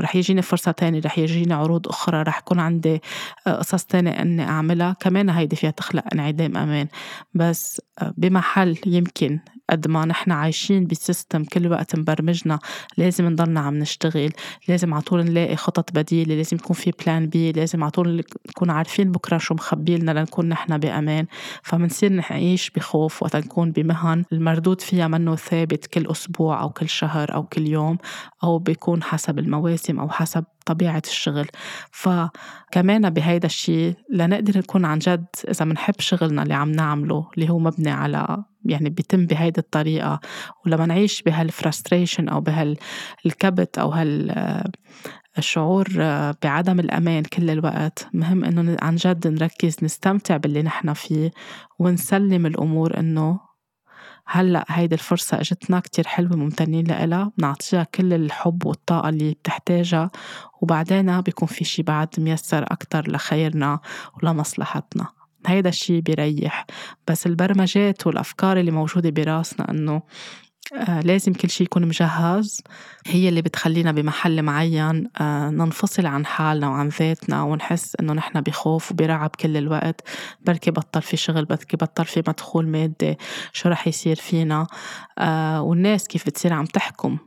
Speaker 1: رح يجيني فرصة تانية رح يجيني عروض أخرى رح يكون عندي قصص تانية إني أعملها كمان هيدي فيها تخلق انعدام أمان. بس بمحل يمكن قد ما نحن عايشين ب system كل وقت مبرمجنا لازم نضلنا عم نشتغل لازم على طول نلاقي خطط بديلة لازم يكون في plan B لازم على طول نكون عارفين بكرة شو مخبي لنا لنكون نحن بأمان. فمنصير نعيش بخوف وقت نكون بمهن المردود فيها منه ثابت كل أسبوع أو كل شهر أو كل يوم أو بيكون حسب المواسم أو حسب طبيعة الشغل. فكمان بهيدا الشيء لنقدر نكون عن جد إذا بنحب شغلنا اللي عم نعمله اللي هو مبني على يعني بيتم بهيدي الطريقة ولما نعيش بهالفرستريشن أو بهالكبت أو هال الشعور بعدم الأمان كل الوقت مهم إنه عن جد نركز نستمتع باللي نحن فيه ونسلم الأمور إنه هلأ هيدي الفرصة إجتنا كتير حلوة ممتنين لإلها بنعطيها كل الحب والطاقة اللي بتحتاجها وبعدين بيكون في شي بعد ميسر أكتر لخيرنا ولمصلحتنا. هيدا الشي بيريح. بس البرمجات والأفكار اللي موجودة براسنا إنه آه لازم كل شيء يكون مجهز. هي اللي بتخلينا بمحل معين آه ننفصل عن حالنا وعن ذاتنا ونحس إنه نحن بخوف وبرعب كل الوقت. بركي بطل في شغل بركي بطل في مدخول مادي شو رح يصير فينا؟ آه والناس كيف بتصير عم تحكم؟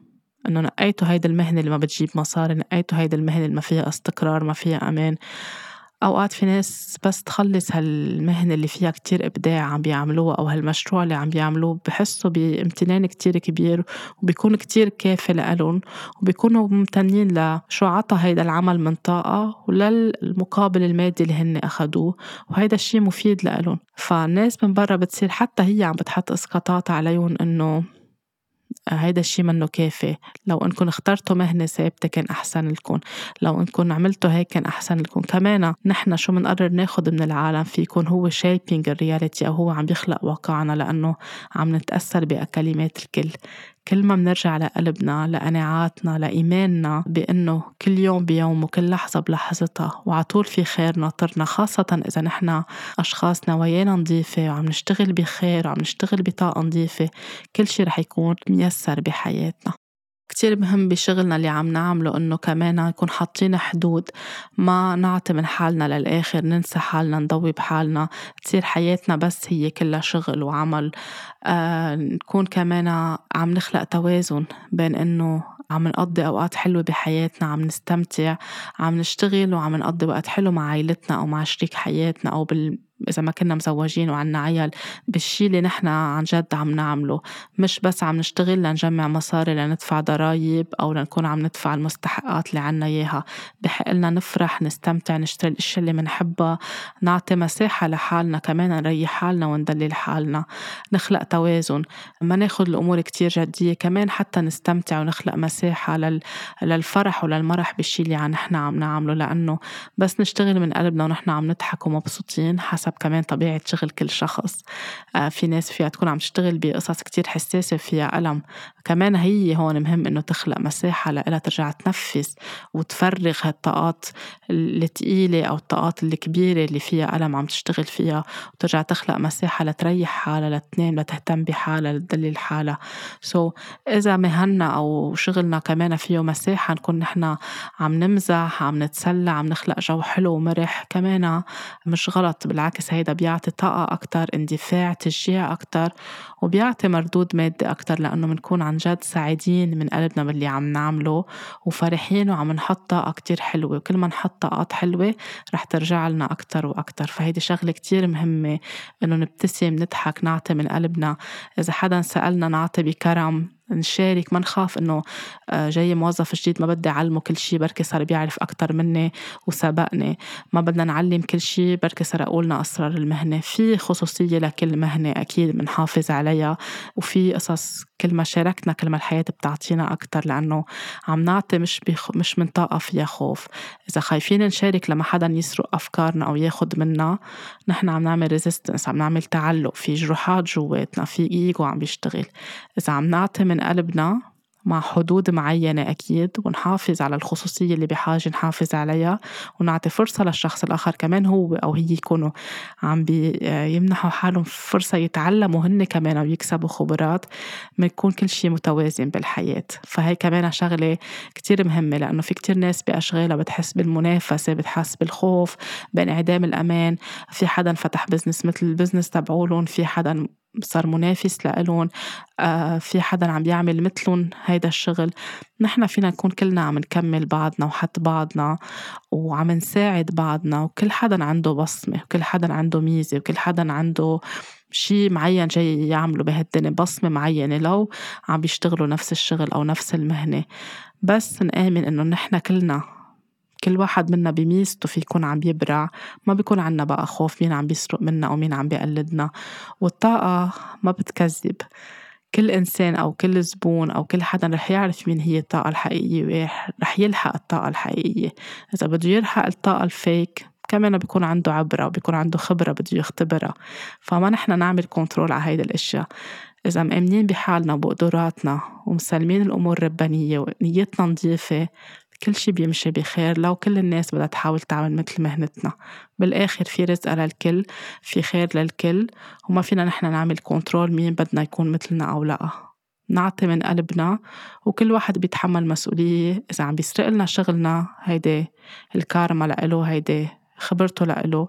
Speaker 1: إنه نقيتوا هيدا المهنة اللي ما بتجيب مصاري نقيتوا هيدا المهنة اللي ما فيها استقرار ما فيها أمان. أوقات في ناس بس تخلص هالمهنة اللي فيها كتير إبداع عم بيعملوها أو هالمشروع اللي عم بيعملوه بحسوا بامتنان كتير كبير وبيكون كتير كافي لألن وبيكونوا ممتنين لشو عطى هيدا العمل من طاقة وللمقابل المادي اللي هن أخدوه وهيدا الشي مفيد لألن فالناس من برا بتصير حتى هي عم بتحط إسقاطات عليهم إنه هيدا الشي منه كافي. لو انكم اخترتوا مهنة ثابتة كان أحسن لكم لو انكم عملتوا هيك كان أحسن لكم كمان نحن شو منقرر ناخد من العالم في يكون هو shaping ال reality أو هو عم بيخلق واقعنا لأنه عم نتأثر بكلمات الكل. كل ما منرجع لقلبنا لقناعاتنا لإيماننا بأنه كل يوم بيوم وكل لحظة بلحظتها وعطول في خير ناطرنا خاصة إذا نحن أشخاص نوايانا نظيفة وعم نشتغل بخير وعم نشتغل بطاقة نظيفة كل شي رح يكون ميسر بحياتنا. كتير مهم بشغلنا اللي عم نعمله إنه كمان نكون حاطين حدود ما نعطي من حالنا للآخر ننسى حالنا نضوي بحالنا. تصير حياتنا بس هي كلها شغل وعمل. آه نكون كمان عم نخلق توازن بين إنه عم نقضي أوقات حلوة بحياتنا عم نستمتع عم نشتغل وعم نقضي وقت حلو مع عائلتنا أو مع شريك حياتنا أو بال إذا ما كنا مزوجين وعنا عيال بالشي اللي نحن عن جد عم نعمله. مش بس عم نشتغل لنجمع مصاري لندفع ضرايب أو لنكون عم ندفع المستحقات اللي عنا إياها. بحق لنا نفرح نستمتع نشتري الأشياء اللي منحبها نعطي مساحة لحالنا كمان نريح حالنا وندلل حالنا. نخلق توازن. ما ناخد الأمور كتير جدية كمان حتى نستمتع ونخلق مساحة لل... للفرح وللمرح بالشي اللي نحن عم نعمله. لأنه بس نشتغل من قلبنا ونحن عم نضحك ومبسوطين حسب حسب كمان طبيعة شغل كل شخص. آه، في ناس فيها تكون عم تشتغل بقصص كتير حساسة فيها ألم. كمان هي هون مهم إنه تخلق مساحة لإلها ترجع تنفس وتفرغ هالطاقات الثقيلة أو الطاقات الكبيرة اللي فيها ألم عم تشتغل فيها وترجع تخلق مساحة لتريح حالها لتنام لتهتم بحالها لتدلل حالها. سو so, إذا مهنا أو شغلنا كمان فيه مساحة نكون نحن عم نمزح عم نتسلى عم نخلق جو حلو ومرح كمان مش غلط بالعكس بالعكس هيدا بيعطي طاقة أكتر اندفاع تشجيع أكتر وبيعطي مردود مادي أكتر لأنه بنكون عن جد سعيدين من قلبنا باللي عم نعمله وفرحين وعم نحط طاقة كتير حلوة وكل ما نحط طاقات حلوة رح ترجع لنا أكتر وأكتر. فهيدي شغلة كتير مهمة إنه نبتسم نضحك نعطي من قلبنا. إذا حدا سألنا نعطي بكرم نشارك ما نخاف إنه آه، جاي موظف جديد ما بدي أعلمه كل شيء بركي صار بيعرف أكثر مني وسبقني ما بدنا نعلم كل شيء بركي سرقوا لنا أسرار المهنة. في خصوصية لكل مهنة أكيد بنحافظ عليها وفي قصص كل ما شاركنا كل ما الحياة بتعطينا أكتر لأنه عم نعطي مش بيخ... مش من طاقة فيها خوف. إذا خايفين نشارك لما حدا يسرق أفكارنا أو ياخد منا نحن عم نعمل ريزيستنس عم نعمل تعلق في جروحات جواتنا في إيجو عم بيشتغل. إذا عم نعطي من قلبنا مع حدود معينة أكيد ونحافظ على الخصوصية اللي بحاجة نحافظ عليها ونعطي فرصة للشخص الآخر كمان هو أو هي يكونوا عم بيمنحوا حالهم فرصة يتعلموا هن كمان ويكسبوا خبرات بيكون كل شيء متوازن بالحياة. فهي كمان شغلة كتير مهمة لأنه في كتير ناس بأشغالها بتحس بالمنافسة بتحس بالخوف بانعدام الأمان في حدا فتح business مثل ال business تبعولن في حدا صار منافس لإلهم آه في حدا عم بيعمل مثلهم هيدا الشغل. نحن فينا نكون كلنا عم نكمل بعضنا وحط بعضنا وعم نساعد بعضنا وكل حدا عنده بصمة وكل حدا عنده ميزة وكل حدا عنده شيء معين جاي يعمله بهالدنيا بصمة معينة لو عم بيشتغلوا نفس الشغل أو نفس المهنة. بس نآمن إنه نحن كلنا كل واحد منا بميزته في يكون عم يبرع. ما بيكون عنا بقى خوف مين عم بيسرق منا أو مين عم بيقلدنا. والطاقة ما بتكذب. كل إنسان أو كل زبون أو كل حدا رح يعرف مين هي الطاقة الحقيقية ورح يلحق الطاقة الحقيقية. إذا بده يلحق الطاقة الفيك كمان بيكون عنده عبرة وبيكون عنده خبرة بده يختبرها. فما نحن نعمل كنترول على هيدا الأشياء. إذا مأمنين بحالنا وبقدراتنا ومسلمين الأمور ربانية ونيتنا نظيفة كل شي بيمشي بخير لو كل الناس بدها تحاول تعمل مثل مهنتنا. بالآخر في رزق للكل في خير للكل وما فينا نحن نعمل كنترول مين بدنا يكون مثلنا أو لأ. نعطي من قلبنا وكل واحد بيتحمل مسؤولية إذا عم بيسرق لنا شغلنا هيدي الكارما لإله هيدي خبرته لإله.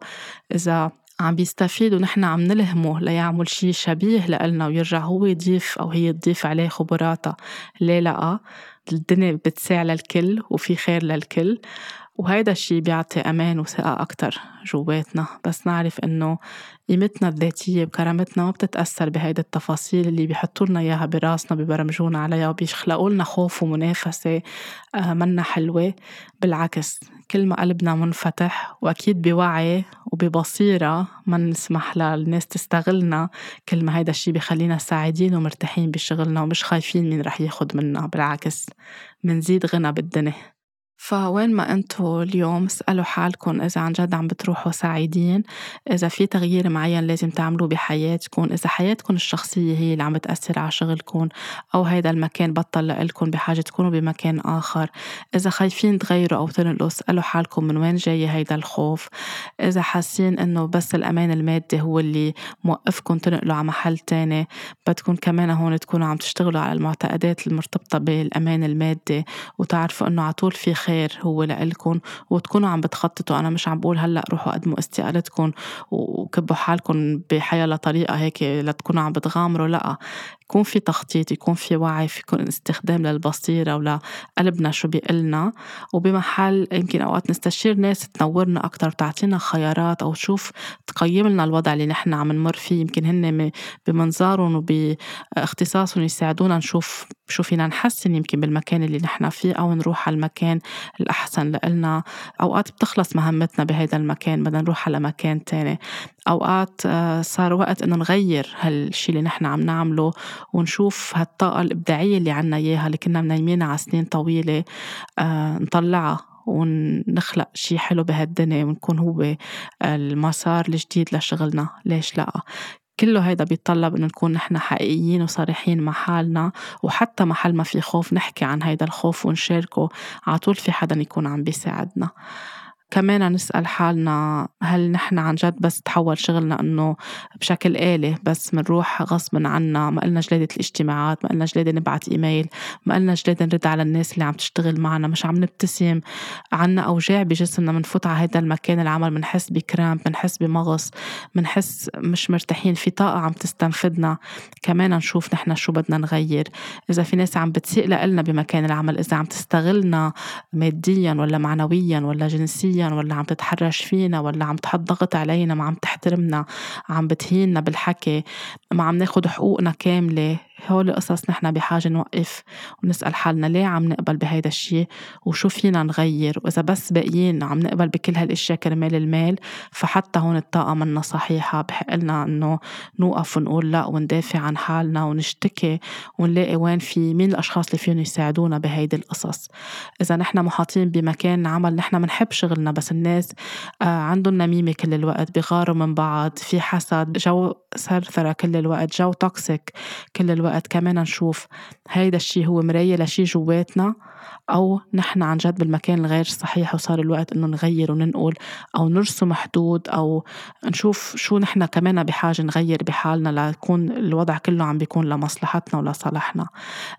Speaker 1: إذا عم بيستفيد ونحن عم نلهمه ليعمل شي شبيه لإلنا ويرجع هو يضيف أو هي تضيف عليه خبراتها ليه لأ؟ الدنيا بتساع للكل وفي خير للكل وهيدا الشي بيعطي أمان وثقة أكتر جواتنا. بس نعرف إنه قيمتنا الذاتية وكرامتنا ما بتتأثر بهيدي التفاصيل اللي بيحطوا لنا إياها براسنا ببرمجونا عليها وبيخلقوا لنا خوف ومنافسة آه، منا حلوة. بالعكس كل ما قلبنا منفتح وأكيد بوعي وببصيرة ما نسمح للناس تستغلنا كل ما هيدا الشي بخلينا سعيدين ومرتاحين بشغلنا ومش خايفين مين رح ياخد منا. بالعكس منزيد غنى بالدنيا. فوين ما انتو اليوم اسألوا حالكم إذا عن جد عم بتروحوا سعيدين. إذا في تغيير معين لازم تعملوه بحياتكم إذا حياتكم الشخصية هي اللي عم بتأثر على شغلكم أو هيدا المكان بطل لإلكم بحاجة تكونوا بمكان آخر. إذا خايفين تغيروا أو تنقلوا اسألوا حالكم من وين جاي هيدا الخوف. إذا حاسين إنه بس الأمان المادي هو اللي موقفكم تنقلوا على محل تاني بدكم كمان هون تكونوا عم تشتغلوا على المعتقدات المرتبطة بالأمان المادي وتعرفوا إنه على طول في خير هو لإلكم وتكونوا عم بتخططوا. أنا مش عم بقول هلأ روحوا قدموا استقالتكم وكبوا حالكم بحياة طريقة هيك لتكونوا عم بتغامروا لأ. يكون في تخطيط يكون في وعي في يكون استخدام للبصيرة ولقلبنا شو بيقلنا. وبمحل يمكن أوقات نستشير ناس تنورنا أكتر تعطينا خيارات أو تشوف تقيم لنا الوضع اللي نحن عم نمر فيه. يمكن هن بمنظارهم وباختصاصهم يساعدونا نشوف شو فينا نحسن يمكن بالمكان اللي نحن فيه أو نروح على المكان الأحسن لإلنا. أوقات بتخلص مهمتنا بهيدا المكان بدنا نروح على مكان تاني. أوقات آه، صار وقت إنه نغير هالشي اللي نحن عم نعمله ونشوف هالطاقة الإبداعية اللي عنا إياها اللي كنا منيمينها على سنين طويلة آه، نطلعها ونخلق شي حلو بهالدنيا ونكون هو المسار الجديد لشغلنا. ليش لأ؟ كله هيدا بيتطلب إنه نكون نحن حقيقيين وصريحين مع حالنا وحتى محل ما في خوف نحكي عن هيدا الخوف ونشاركه. على طول في حدا يكون عم بيساعدنا. كمان نسأل حالنا هل نحن عن جد بس تحول شغلنا إنه بشكل آلي بس منروح غصب عنا ما قلنا جلادة الاجتماعات ما قلنا جلادة نبعت إيميل ما قلنا جلادة نرد على الناس اللي عم تشتغل معنا مش عم نبتسم. عنا أوجاع بجسمنا منفوت على هذا المكان العمل منحس بكرامب منحس بمغص منحس مش مرتاحين في طاقة عم تستنفدنا. كمان نشوف نحن شو بدنا نغير. إذا في ناس عم بتسيء لنا بمكان العمل إذا عم تستغلنا ماديا ولا معنويا ولا جنسيا نفسيا ولا عم تتحرش فينا ولا عم تحط ضغط علينا ما عم تحترمنا عم بتهيننا بالحكي ما عم ناخد حقوقنا كاملة. هول القصص نحن بحاجة نوقف ونسأل حالنا ليه عم نقبل بهيدا الشيء وشو فينا نغير؟ وإذا بس باقيين عم نقبل بكل هالأشياء كرمال المال فحتى هون الطاقة منا صحيحة. بحق لنا إنه نوقف ونقول لا وندافع عن حالنا ونشتكي ونلاقي وين في مين الأشخاص اللي فيهم يساعدونا بهيدي القصص. إذا نحن محاطين بمكان عمل نحن بنحب شغلنا بس الناس آه، عندهم نميمة كل الوقت بغاروا من بعض في حسد جو ثرثرة كل الوقت جو toxic كل الوقت. الوقت كمان نشوف. هيدا الشي هو مراية لشي جواتنا. أو نحن عن جد بالمكان الغير صحيح وصار الوقت إنه نغير وننقل أو نرسم حدود أو نشوف شو نحن كمان بحاجة نغير بحالنا ليكون الوضع كله عم بيكون لمصلحتنا ولصالحنا.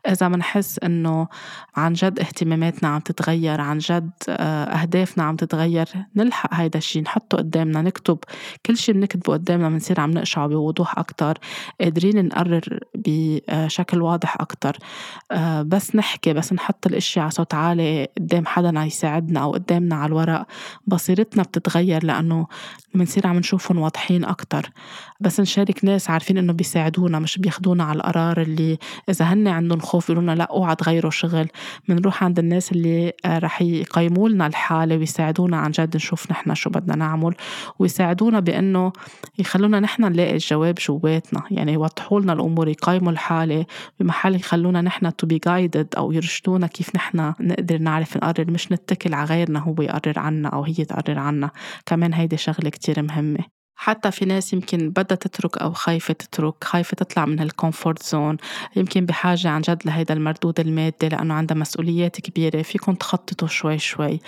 Speaker 1: إذا منحس إنه عن جد اهتماماتنا عم تتغير عن جد آه، أهدافنا عم تتغير نلحق هيدا الشي نحطه قدامنا نكتب كل شي بنكتبه قدامنا بنصير عم نقشعه بوضوح أكتر قادرين نقرر بشكل واضح أكتر. آه، بس نحكي بس نحط الأشياء على صوت عالي قدام حدا يساعدنا أو قدامنا على الورق. بصيرتنا بتتغير لأنه بنصير عم نشوفهم واضحين أكتر. بس نشارك ناس عارفين إنه بيساعدونا مش بياخدونا على القرار اللي إذا هن عندهم خوف يقولوا لا أوعى تغيروا شغل. بنروح عند الناس اللي آه، رح يقيموا لنا الحالة ويساعدونا عن جد نشوف نحن شو بدنا نعمل. ويساعدونا بإنه يخلونا نحن نلاقي الجواب جواتنا. يعني يوضحوا لنا الأمور يقيموا الحالة بمحل يخلونا نحن تو بي جايدد أو يرشدونا كيف نحن نقدر نعرف نقرر مش نتكل على غيرنا هو يقرر عنا أو هي تقرر عنا. كمان هيدي شغلة كتير مهمة. حتى في ناس يمكن بدها تترك أو خايفة تترك خايفة تطلع من هال comfort zone يمكن بحاجة عن جد لهيدا المردود المادي لأنه عندها مسؤوليات كبيرة فيكم تخططوا شوي شوي.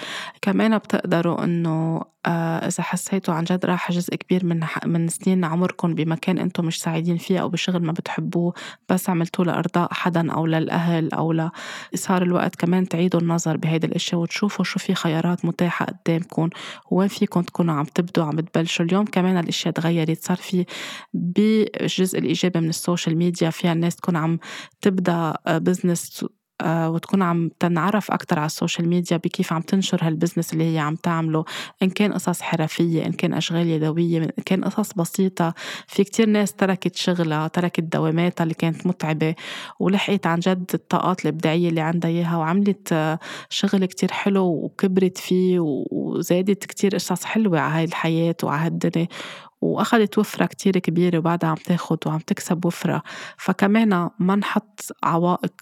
Speaker 1: كمان بتقدروا آه، إذا حسيتوا عن جد راح جزء كبير من من سنين عمركم بمكان أنتم مش سعيدين فيه أو بشغل ما بتحبوه بس عملتوه لإرضاء حدا أو للأهل أو ل... صار الوقت كمان تعيدوا النظر بهيدي الأشياء وتشوفوا شو في خيارات متاحة قدامكم وين فيكم تكونوا عم تبدوا عم تبلشوا. اليوم كمان الأشياء تغيرت صار في بالجزء الإيجابي من ال social media فيها الناس تكون عم تبدأ business آه، وتكون عم تنعرف أكتر على ال social media بكيف عم تنشر هال business اللي هي عم تعمله إن كان قصص حرفية إن كان أشغال يدوية إن كان قصص بسيطة. في كتير ناس تركت شغلها تركت دواماتها اللي كانت متعبة ولحقت عن جد الطاقات الإبداعية اللي عندها إياها وعملت آه، شغل كتير حلو وكبرت فيه وزادت كتير قصص حلوة على هاي الحياة وعلى هالدنيا وأخذت وفرة كتير كبيرة وبعدها عم تاخد وعم تكسب وفرة. فكمان ما نحط عوائق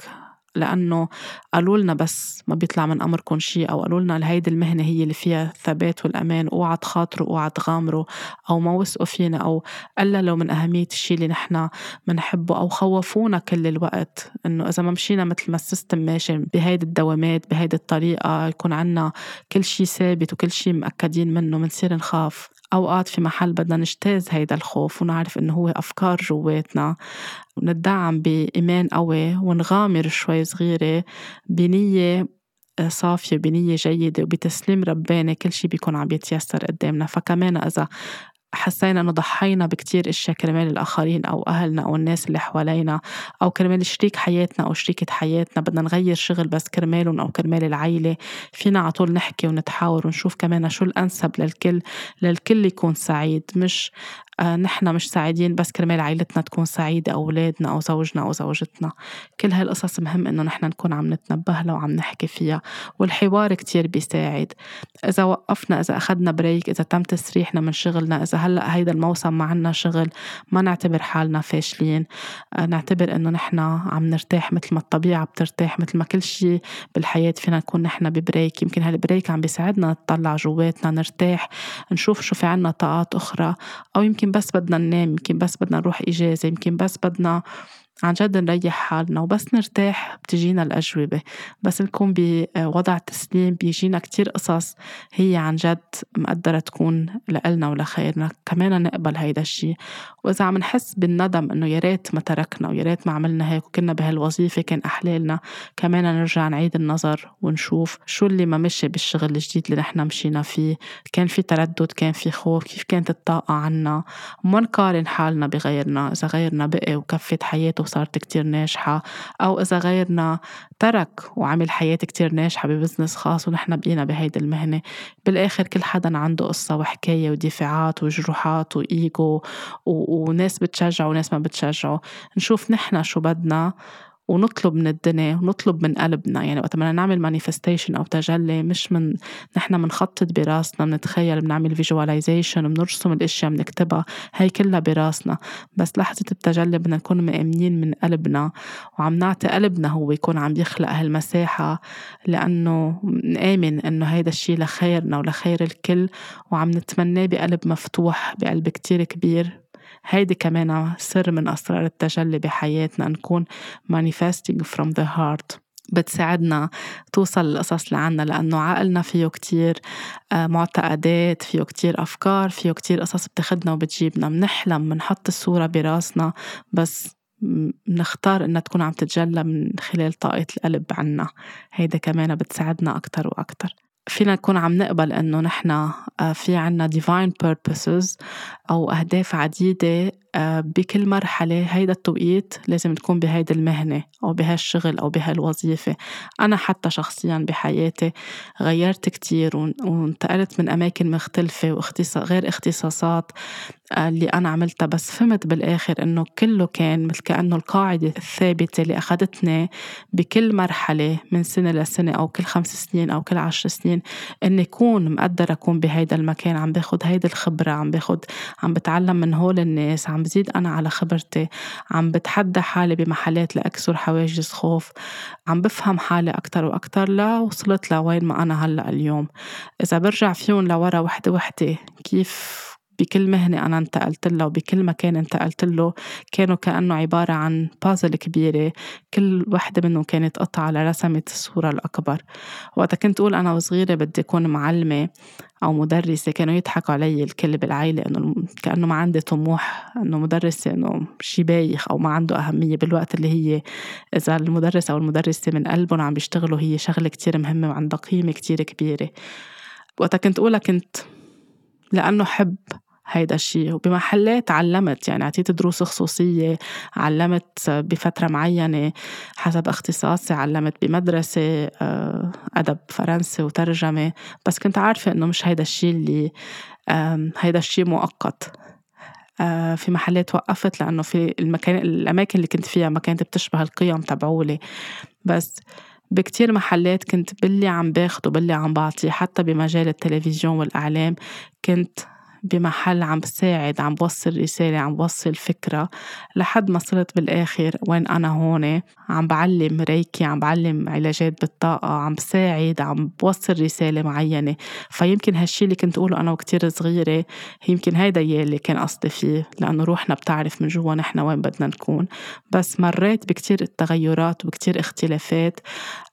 Speaker 1: لأنه قالوا لنا بس ما بيطلع من أمركم شيء أو قالوا لنا هيدي المهنة هي اللي فيها الثبات والأمان أوعى تخاطروا أوعى تغامروا أو ما وثقوا فينا أو قللوا من أهمية الشيء اللي نحن بنحبه أو خوفونا كل الوقت إنه إذا ما مشينا مثل ما السيستم ماشي بهيدي الدوامات بهيدي الطريقة يكون عنا كل شيء ثابت وكل شيء مأكدين منه بنصير نخاف. أوقات في محل بدنا نجتاز هيدا الخوف ونعرف إنه هو أفكار جواتنا وندعم بإيمان قوي ونغامر شوي صغيرة بنية آه، صافية بنية جيدة وبتسليم رباني كل شي بيكون عم يتيسر قدامنا. فكمان إذا حسينا إنه ضحينا بكتير إشياء كرمال الآخرين أو أهلنا أو الناس اللي حوالينا أو كرمال شريك حياتنا أو شريكة حياتنا. بدنا نغير شغل بس كرمالهم أو كرمال العيلة. فينا على طول نحكي ونتحاور ونشوف كمان شو الأنسب للكل للكل يكون سعيد. مش نحن مش سعيدين بس كرمال عائلتنا تكون سعيدة أو أولادنا أو زوجنا أو زوجتنا. كل هالقصص مهم إنه نحن نكون عم نتنبه لها وعم نحكي فيها. والحوار كتير بيساعد. إذا وقفنا إذا أخذنا بريك إذا تم تسريحنا من شغلنا إذا هلأ هيدا الموسم ما عنا شغل ما نعتبر حالنا فاشلين. آه، نعتبر إنه نحن عم نرتاح مثل ما الطبيعة بترتاح مثل ما كل شيء بالحياة فينا نكون نحن ب break. يمكن هال break عم بيساعدنا نطلع جواتنا نرتاح نشوف شو في عنا طاقات أخرى أو يمكن يمكن بس بدنا ننام يمكن بس بدنا نروح إجازة يمكن بس بدنا عن جد نريح حالنا وبس نرتاح بتجينا الأجوبة. بس نكون بوضع تسليم بيجينا كتير قصص هي عن جد مقدرة تكون لإلنا ولخيرنا. كمان نقبل هيدا الشي. وإذا عم نحس بالندم إنه يا ريت ما تركنا ويا ريت ما عملنا هيك وكنا بهالوظيفة كان أحلى لنا كمان نرجع نعيد النظر ونشوف شو اللي ما مشي بالشغل الجديد اللي نحن مشينا فيه. كان في تردد كان في خوف كيف كانت الطاقة عنا؟ وما نقارن حالنا بغيرنا. إذا غيرنا بقي وكفت حياته وصارت كتير ناجحة. أو إذا غيرنا ترك وعمل حياة كتير ناجحة ببزنس خاص ونحن بقينا بهيدي المهنة بالآخر كل حدا عنده قصة وحكاية ودفاعات وجروحات وإيجو وناس بتشجعه وناس ما بتشجعه. نشوف نحن شو بدنا ونطلب من الدنيا ونطلب من قلبنا. يعني وقت بدنا نعمل manifestation أو تجلي مش من نحن بنخطط براسنا بنتخيل بنعمل visualization بنرسم الأشياء بنكتبها. هي كلها براسنا. بس لحظة التجلي بدنا نكون مأمنين من قلبنا. وعم نعطي قلبنا هو يكون عم يخلق هالمساحة. لأنه نآمن إنه هيدا الشي لخيرنا ولخير الكل. وعم نتمناه بقلب مفتوح بقلب كتير كبير. هيدي كمان سر من أسرار التجلي بحياتنا نكون manifesting from the heart. بتساعدنا توصل القصص اللي عنا لأنه عقلنا فيه كتير آه، معتقدات فيه كتير أفكار فيه كتير قصص بتاخدنا وبتجيبنا. منحلم منحط الصورة براسنا بس نختار إنها تكون عم تتجلى من خلال طاقة القلب عنا. هيدا كمان بتساعدنا أكتر وأكتر. فينا نكون عم نقبل إنه نحن آه، في عنا divine purposes أو أهداف عديدة آه، بكل مرحلة هيدا التوقيت لازم تكون بهيدي المهنة أو بهالشغل أو بهالوظيفة. أنا حتى شخصيا بحياتي غيرت كتير وانتقلت من أماكن مختلفة واختصاص غير اختصاصات. اللي أنا عملتها بس فهمت بالآخر إنه كله كان مثل كأنه القاعدة الثابتة اللي أخذتني بكل مرحلة من سنة لسنة أو كل خمس سنين أو كل عشر سنين إني أكون مقدرة أكون بهيدا المكان عم باخد هيدي الخبرة عم باخد عم بتعلم من هول الناس عم بزيد أنا على خبرتي عم بتحدى حالي بمحلات لأكسر حواجز خوف عم بفهم حالي أكتر وأكتر لا وصلت لوين ما أنا هلأ اليوم. إذا برجع فيهم لورا وحدة وحدة كيف بكل مهنة أنا انتقلت لها وبكل مكان انتقلت له كانوا كأنه عبارة عن بازل كبيرة كل وحدة منهم كانت قطعة لرسمت الصورة الأكبر. وقتا كنت أقول أنا وصغيرة بدي أكون معلمة أو مدرسة كانوا يضحكوا علي الكل بالعائلة إنه كأنه ما عندي طموح إنه مدرسة إنه شي بايخ أو ما عنده أهمية بالوقت اللي هي إذا المدرس أو المدرسة من قلبهم عم بيشتغلوا هي شغلة كتير مهمة وعندها قيمة كتير كبيرة. وقتا كنت أقولها كنت لأنه حب هيدا الشيء وبمحلات علمت يعني أعطيت دروس خصوصية علمت بفترة معينة حسب اختصاصي علمت بمدرسة آه، أدب فرنسي وترجمة. بس كنت عارفة إنه مش هيدا الشيء اللي هيدا الشيء مؤقت. آه، في محلات وقفت لأنه في المكان الأماكن اللي كنت فيها ما كانت بتشبه القيم تبعولي. بس بكتير محلات كنت باللي عم باخده باللي عم بعطيه حتى بمجال التلفزيون والإعلام كنت بمحل عم بساعد عم بوصل رسالة عم بوصل فكرة لحد ما صرت بالآخر وين أنا هون. عم بعلم ريكي عم بعلم علاجات بالطاقة عم بساعد عم بوصل رسالة معينة. فيمكن هالشي اللي كنت أقوله أنا وكتير صغيرة يمكن هيدا يلي كان قصدي فيه لأنه روحنا بتعرف من جوا نحن وين بدنا نكون. بس مريت بكتير تغيرات وبكتير اختلافات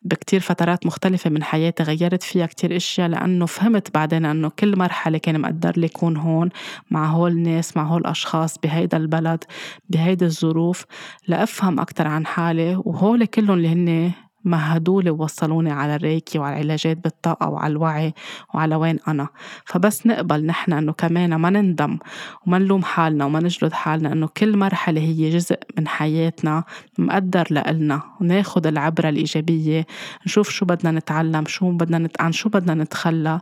Speaker 1: بكتير فترات مختلفة من حياتي غيرت فيها كتير إشياء لأنه فهمت بعدين أنه كل مرحلة كان مقدر لي يكون هون مع هول الناس مع هول الأشخاص بهيدا البلد بهيدا الظروف لأفهم أكتر عن حالي. وهول كلهم اللي هن مهدولي ووصلوني على الريكي وعلى العلاجات بالطاقة وعلى الوعي وعلى وين أنا. فبس نقبل نحن أنه كمان ما نندم وما نلوم حالنا وما نجلد حالنا أنه كل مرحلة هي جزء من حياتنا مقدر لإلنا. وناخد العبرة الإيجابية نشوف شو بدنا نتعلم شو بدنا نت... عن شو بدنا نتخلى.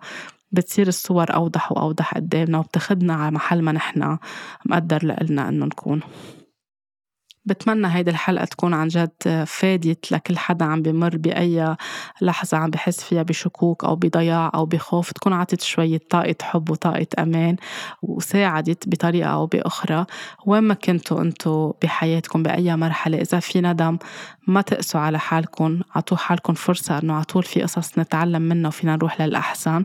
Speaker 1: بتصير الصور أوضح وأوضح قدامنا وبتاخدنا على محل ما نحن مقدر لإلنا إنه نكون. بتمنى هيدي الحلقة تكون عن جد فادت لكل حدا عم بمر بأي لحظة عم بحس فيها بشكوك أو بضياع أو بخوف. تكون عطت شوية طاقة حب وطاقة أمان وساعدت بطريقة أو بأخرى. وين ما كنتوا أنتوا بحياتكم بأي مرحلة إذا في ندم ما تقسوا على حالكم عطوا حالكم فرصة أنه عطول في قصص نتعلم منها وفينا نروح للأحسن.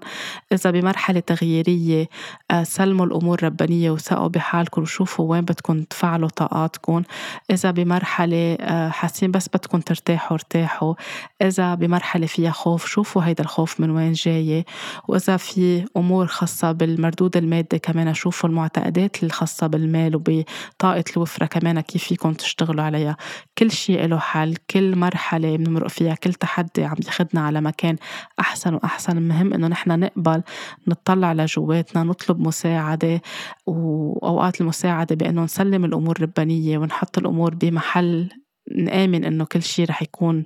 Speaker 1: إذا بمرحلة تغييرية آه، سلموا الأمور ربانية وثقوا بحالكم وشوفوا وين بدكم تفعلوا طاقاتكم إذا بمرحلة آه، حاسين بس بدكم ترتاحوا ارتاحوا. إذا بمرحلة فيها خوف شوفوا هيدا الخوف من وين جاي وإذا في أمور خاصة بالمردود المادي كمان شوفوا المعتقدات الخاصة بالمال وبطاقة الوفرة كمان كيف فيكم تشتغلوا عليها. كل شيء له حل كل مرحلة بنمرق فيها كل تحدي عم ياخدنا على مكان أحسن وأحسن. المهم إنه نحن نقبل نطلع لجواتنا نطلب مساعدة وأوقات المساعدة بإنه نسلم الأمور ربانية ونحط الأمور بمحل نآمن إنه كل شيء رح يكون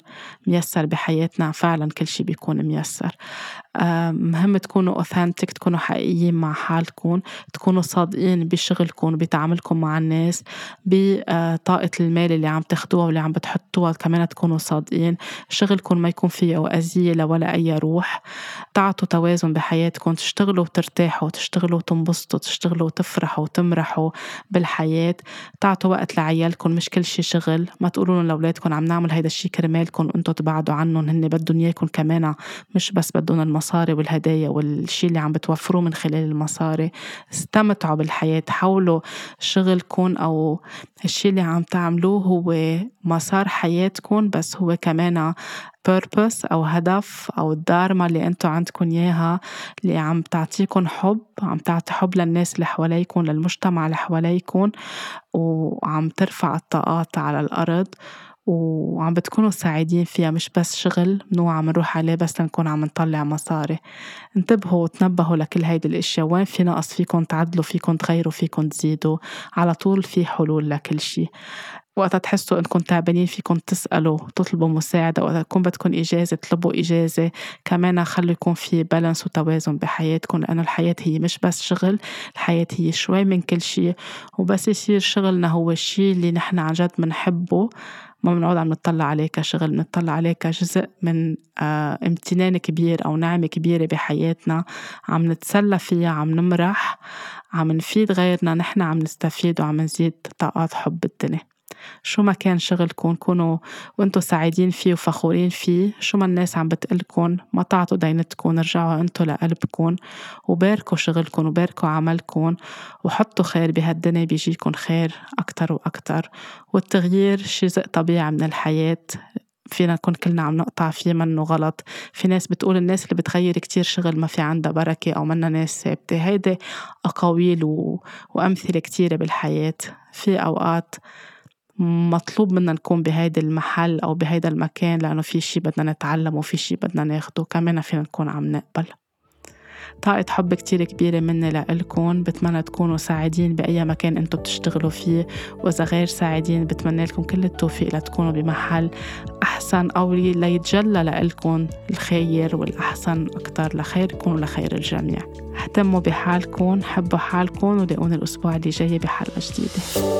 Speaker 1: ميسر بحياتنا فعلا كل شيء بيكون ميسر. مهم تكونوا أوثنتك تكونوا حقيقيين مع حالكم تكونوا صادقين بشغلكم بتعاملكم مع الناس بطاقة المال اللي عم تاخدوها واللي عم بتحطوها كمان تكونوا صادقين. شغلكم ما يكون فيه أذية لولا أي روح. تعطوا توازن بحياتكم تشتغلوا وترتاحوا تشتغلوا وتنبسطوا تشتغلوا وتفرحوا وتمرحوا بالحياة. تعطوا وقت لعيالكم مش كل شي شغل. ما تقولوا لهم لأولادكم عم نعمل هيدا الشي كرمالكم وأنتم تبعدوا عنهم هن بدهم إياكم كمان مش بس بدهم المصاري والهدايا والشي اللي عم بتوفروه من خلال المصاري. استمتعوا بالحياة حاولوا شغلكم أو الشي اللي عم تعملوه هو مسار حياتكم بس هو كمان purpose أو هدف أو الدارما اللي أنتوا عندكم إياها اللي عم تعطيكم حب عم تعطي حب للناس اللي حواليكم للمجتمع اللي حواليكم وعم ترفع الطاقات على الأرض وعم بتكونوا سعيدين فيها مش بس شغل نوع عم نروح عليه بس لنكون عم نطلع مصاري. انتبهوا وتنبهوا لكل هيدي الأشياء وين في نقص فيكم تعدلوا فيكم تغيروا فيكم تزيدوا على طول في حلول لكل شيء. وقتها تحسوا إنكم تعبانين فيكم تسألوا تطلبوا مساعدة وقت يكون بدكم إجازة اطلبوا إجازة. كمان خلوا يكون في بالانس وتوازن بحياتكم لأنه الحياة هي مش بس شغل الحياة هي شوي من كل شيء. وبس يصير شغلنا هو الشيء اللي نحن عن جد بنحبه. ما بنقعد عم نطلع عليه كشغل بنطلع عليه كجزء من آه امتنان كبير أو نعمة كبيرة بحياتنا. عم نتسلى فيها عم نمرح عم نفيد غيرنا نحن عم نستفيد وعم نزيد طاقات حب الدنيا. شو ما كان شغلكم كونوا وانتوا سعيدين فيه وفخورين فيه. شو ما الناس عم بتقلكن ما تعطوا دينتكم رجعوا أنتوا لقلبكم. وباركوا شغلكم وباركوا عملكم وحطوا خير بهالدنيا بيجيكم خير أكتر وأكتر. والتغيير جزء طبيعي من الحياة. فينا نكون كلنا عم نقطع فيه منه غلط. في ناس بتقول الناس اللي بتغير كتير شغل ما في عندها بركة أو منا ناس ثابتة. هيدي أقاويل و... وأمثلة كتيرة بالحياة. في أوقات مطلوب منا نكون بهيدا المحل أو بهيدا المكان لأنه في شي بدنا نتعلم وفي شي بدنا ناخده كمان فينا نكون عم نقبل. طاقة حب كتير كبيرة مني لإلكم بتمنى تكونوا سعيدين بأي مكان أنتم بتشتغلوا فيه وإذا غير سعيدين بتمنى لكم كل التوفيق لتكونوا بمحل أحسن أو ليتجلى لإلكم الخير والأحسن أكتر لخير يكونوا لخير الجميع. اهتموا بحالكم حبوا حالكم ولاقوني الأسبوع اللي جاي بحلقة جديدة.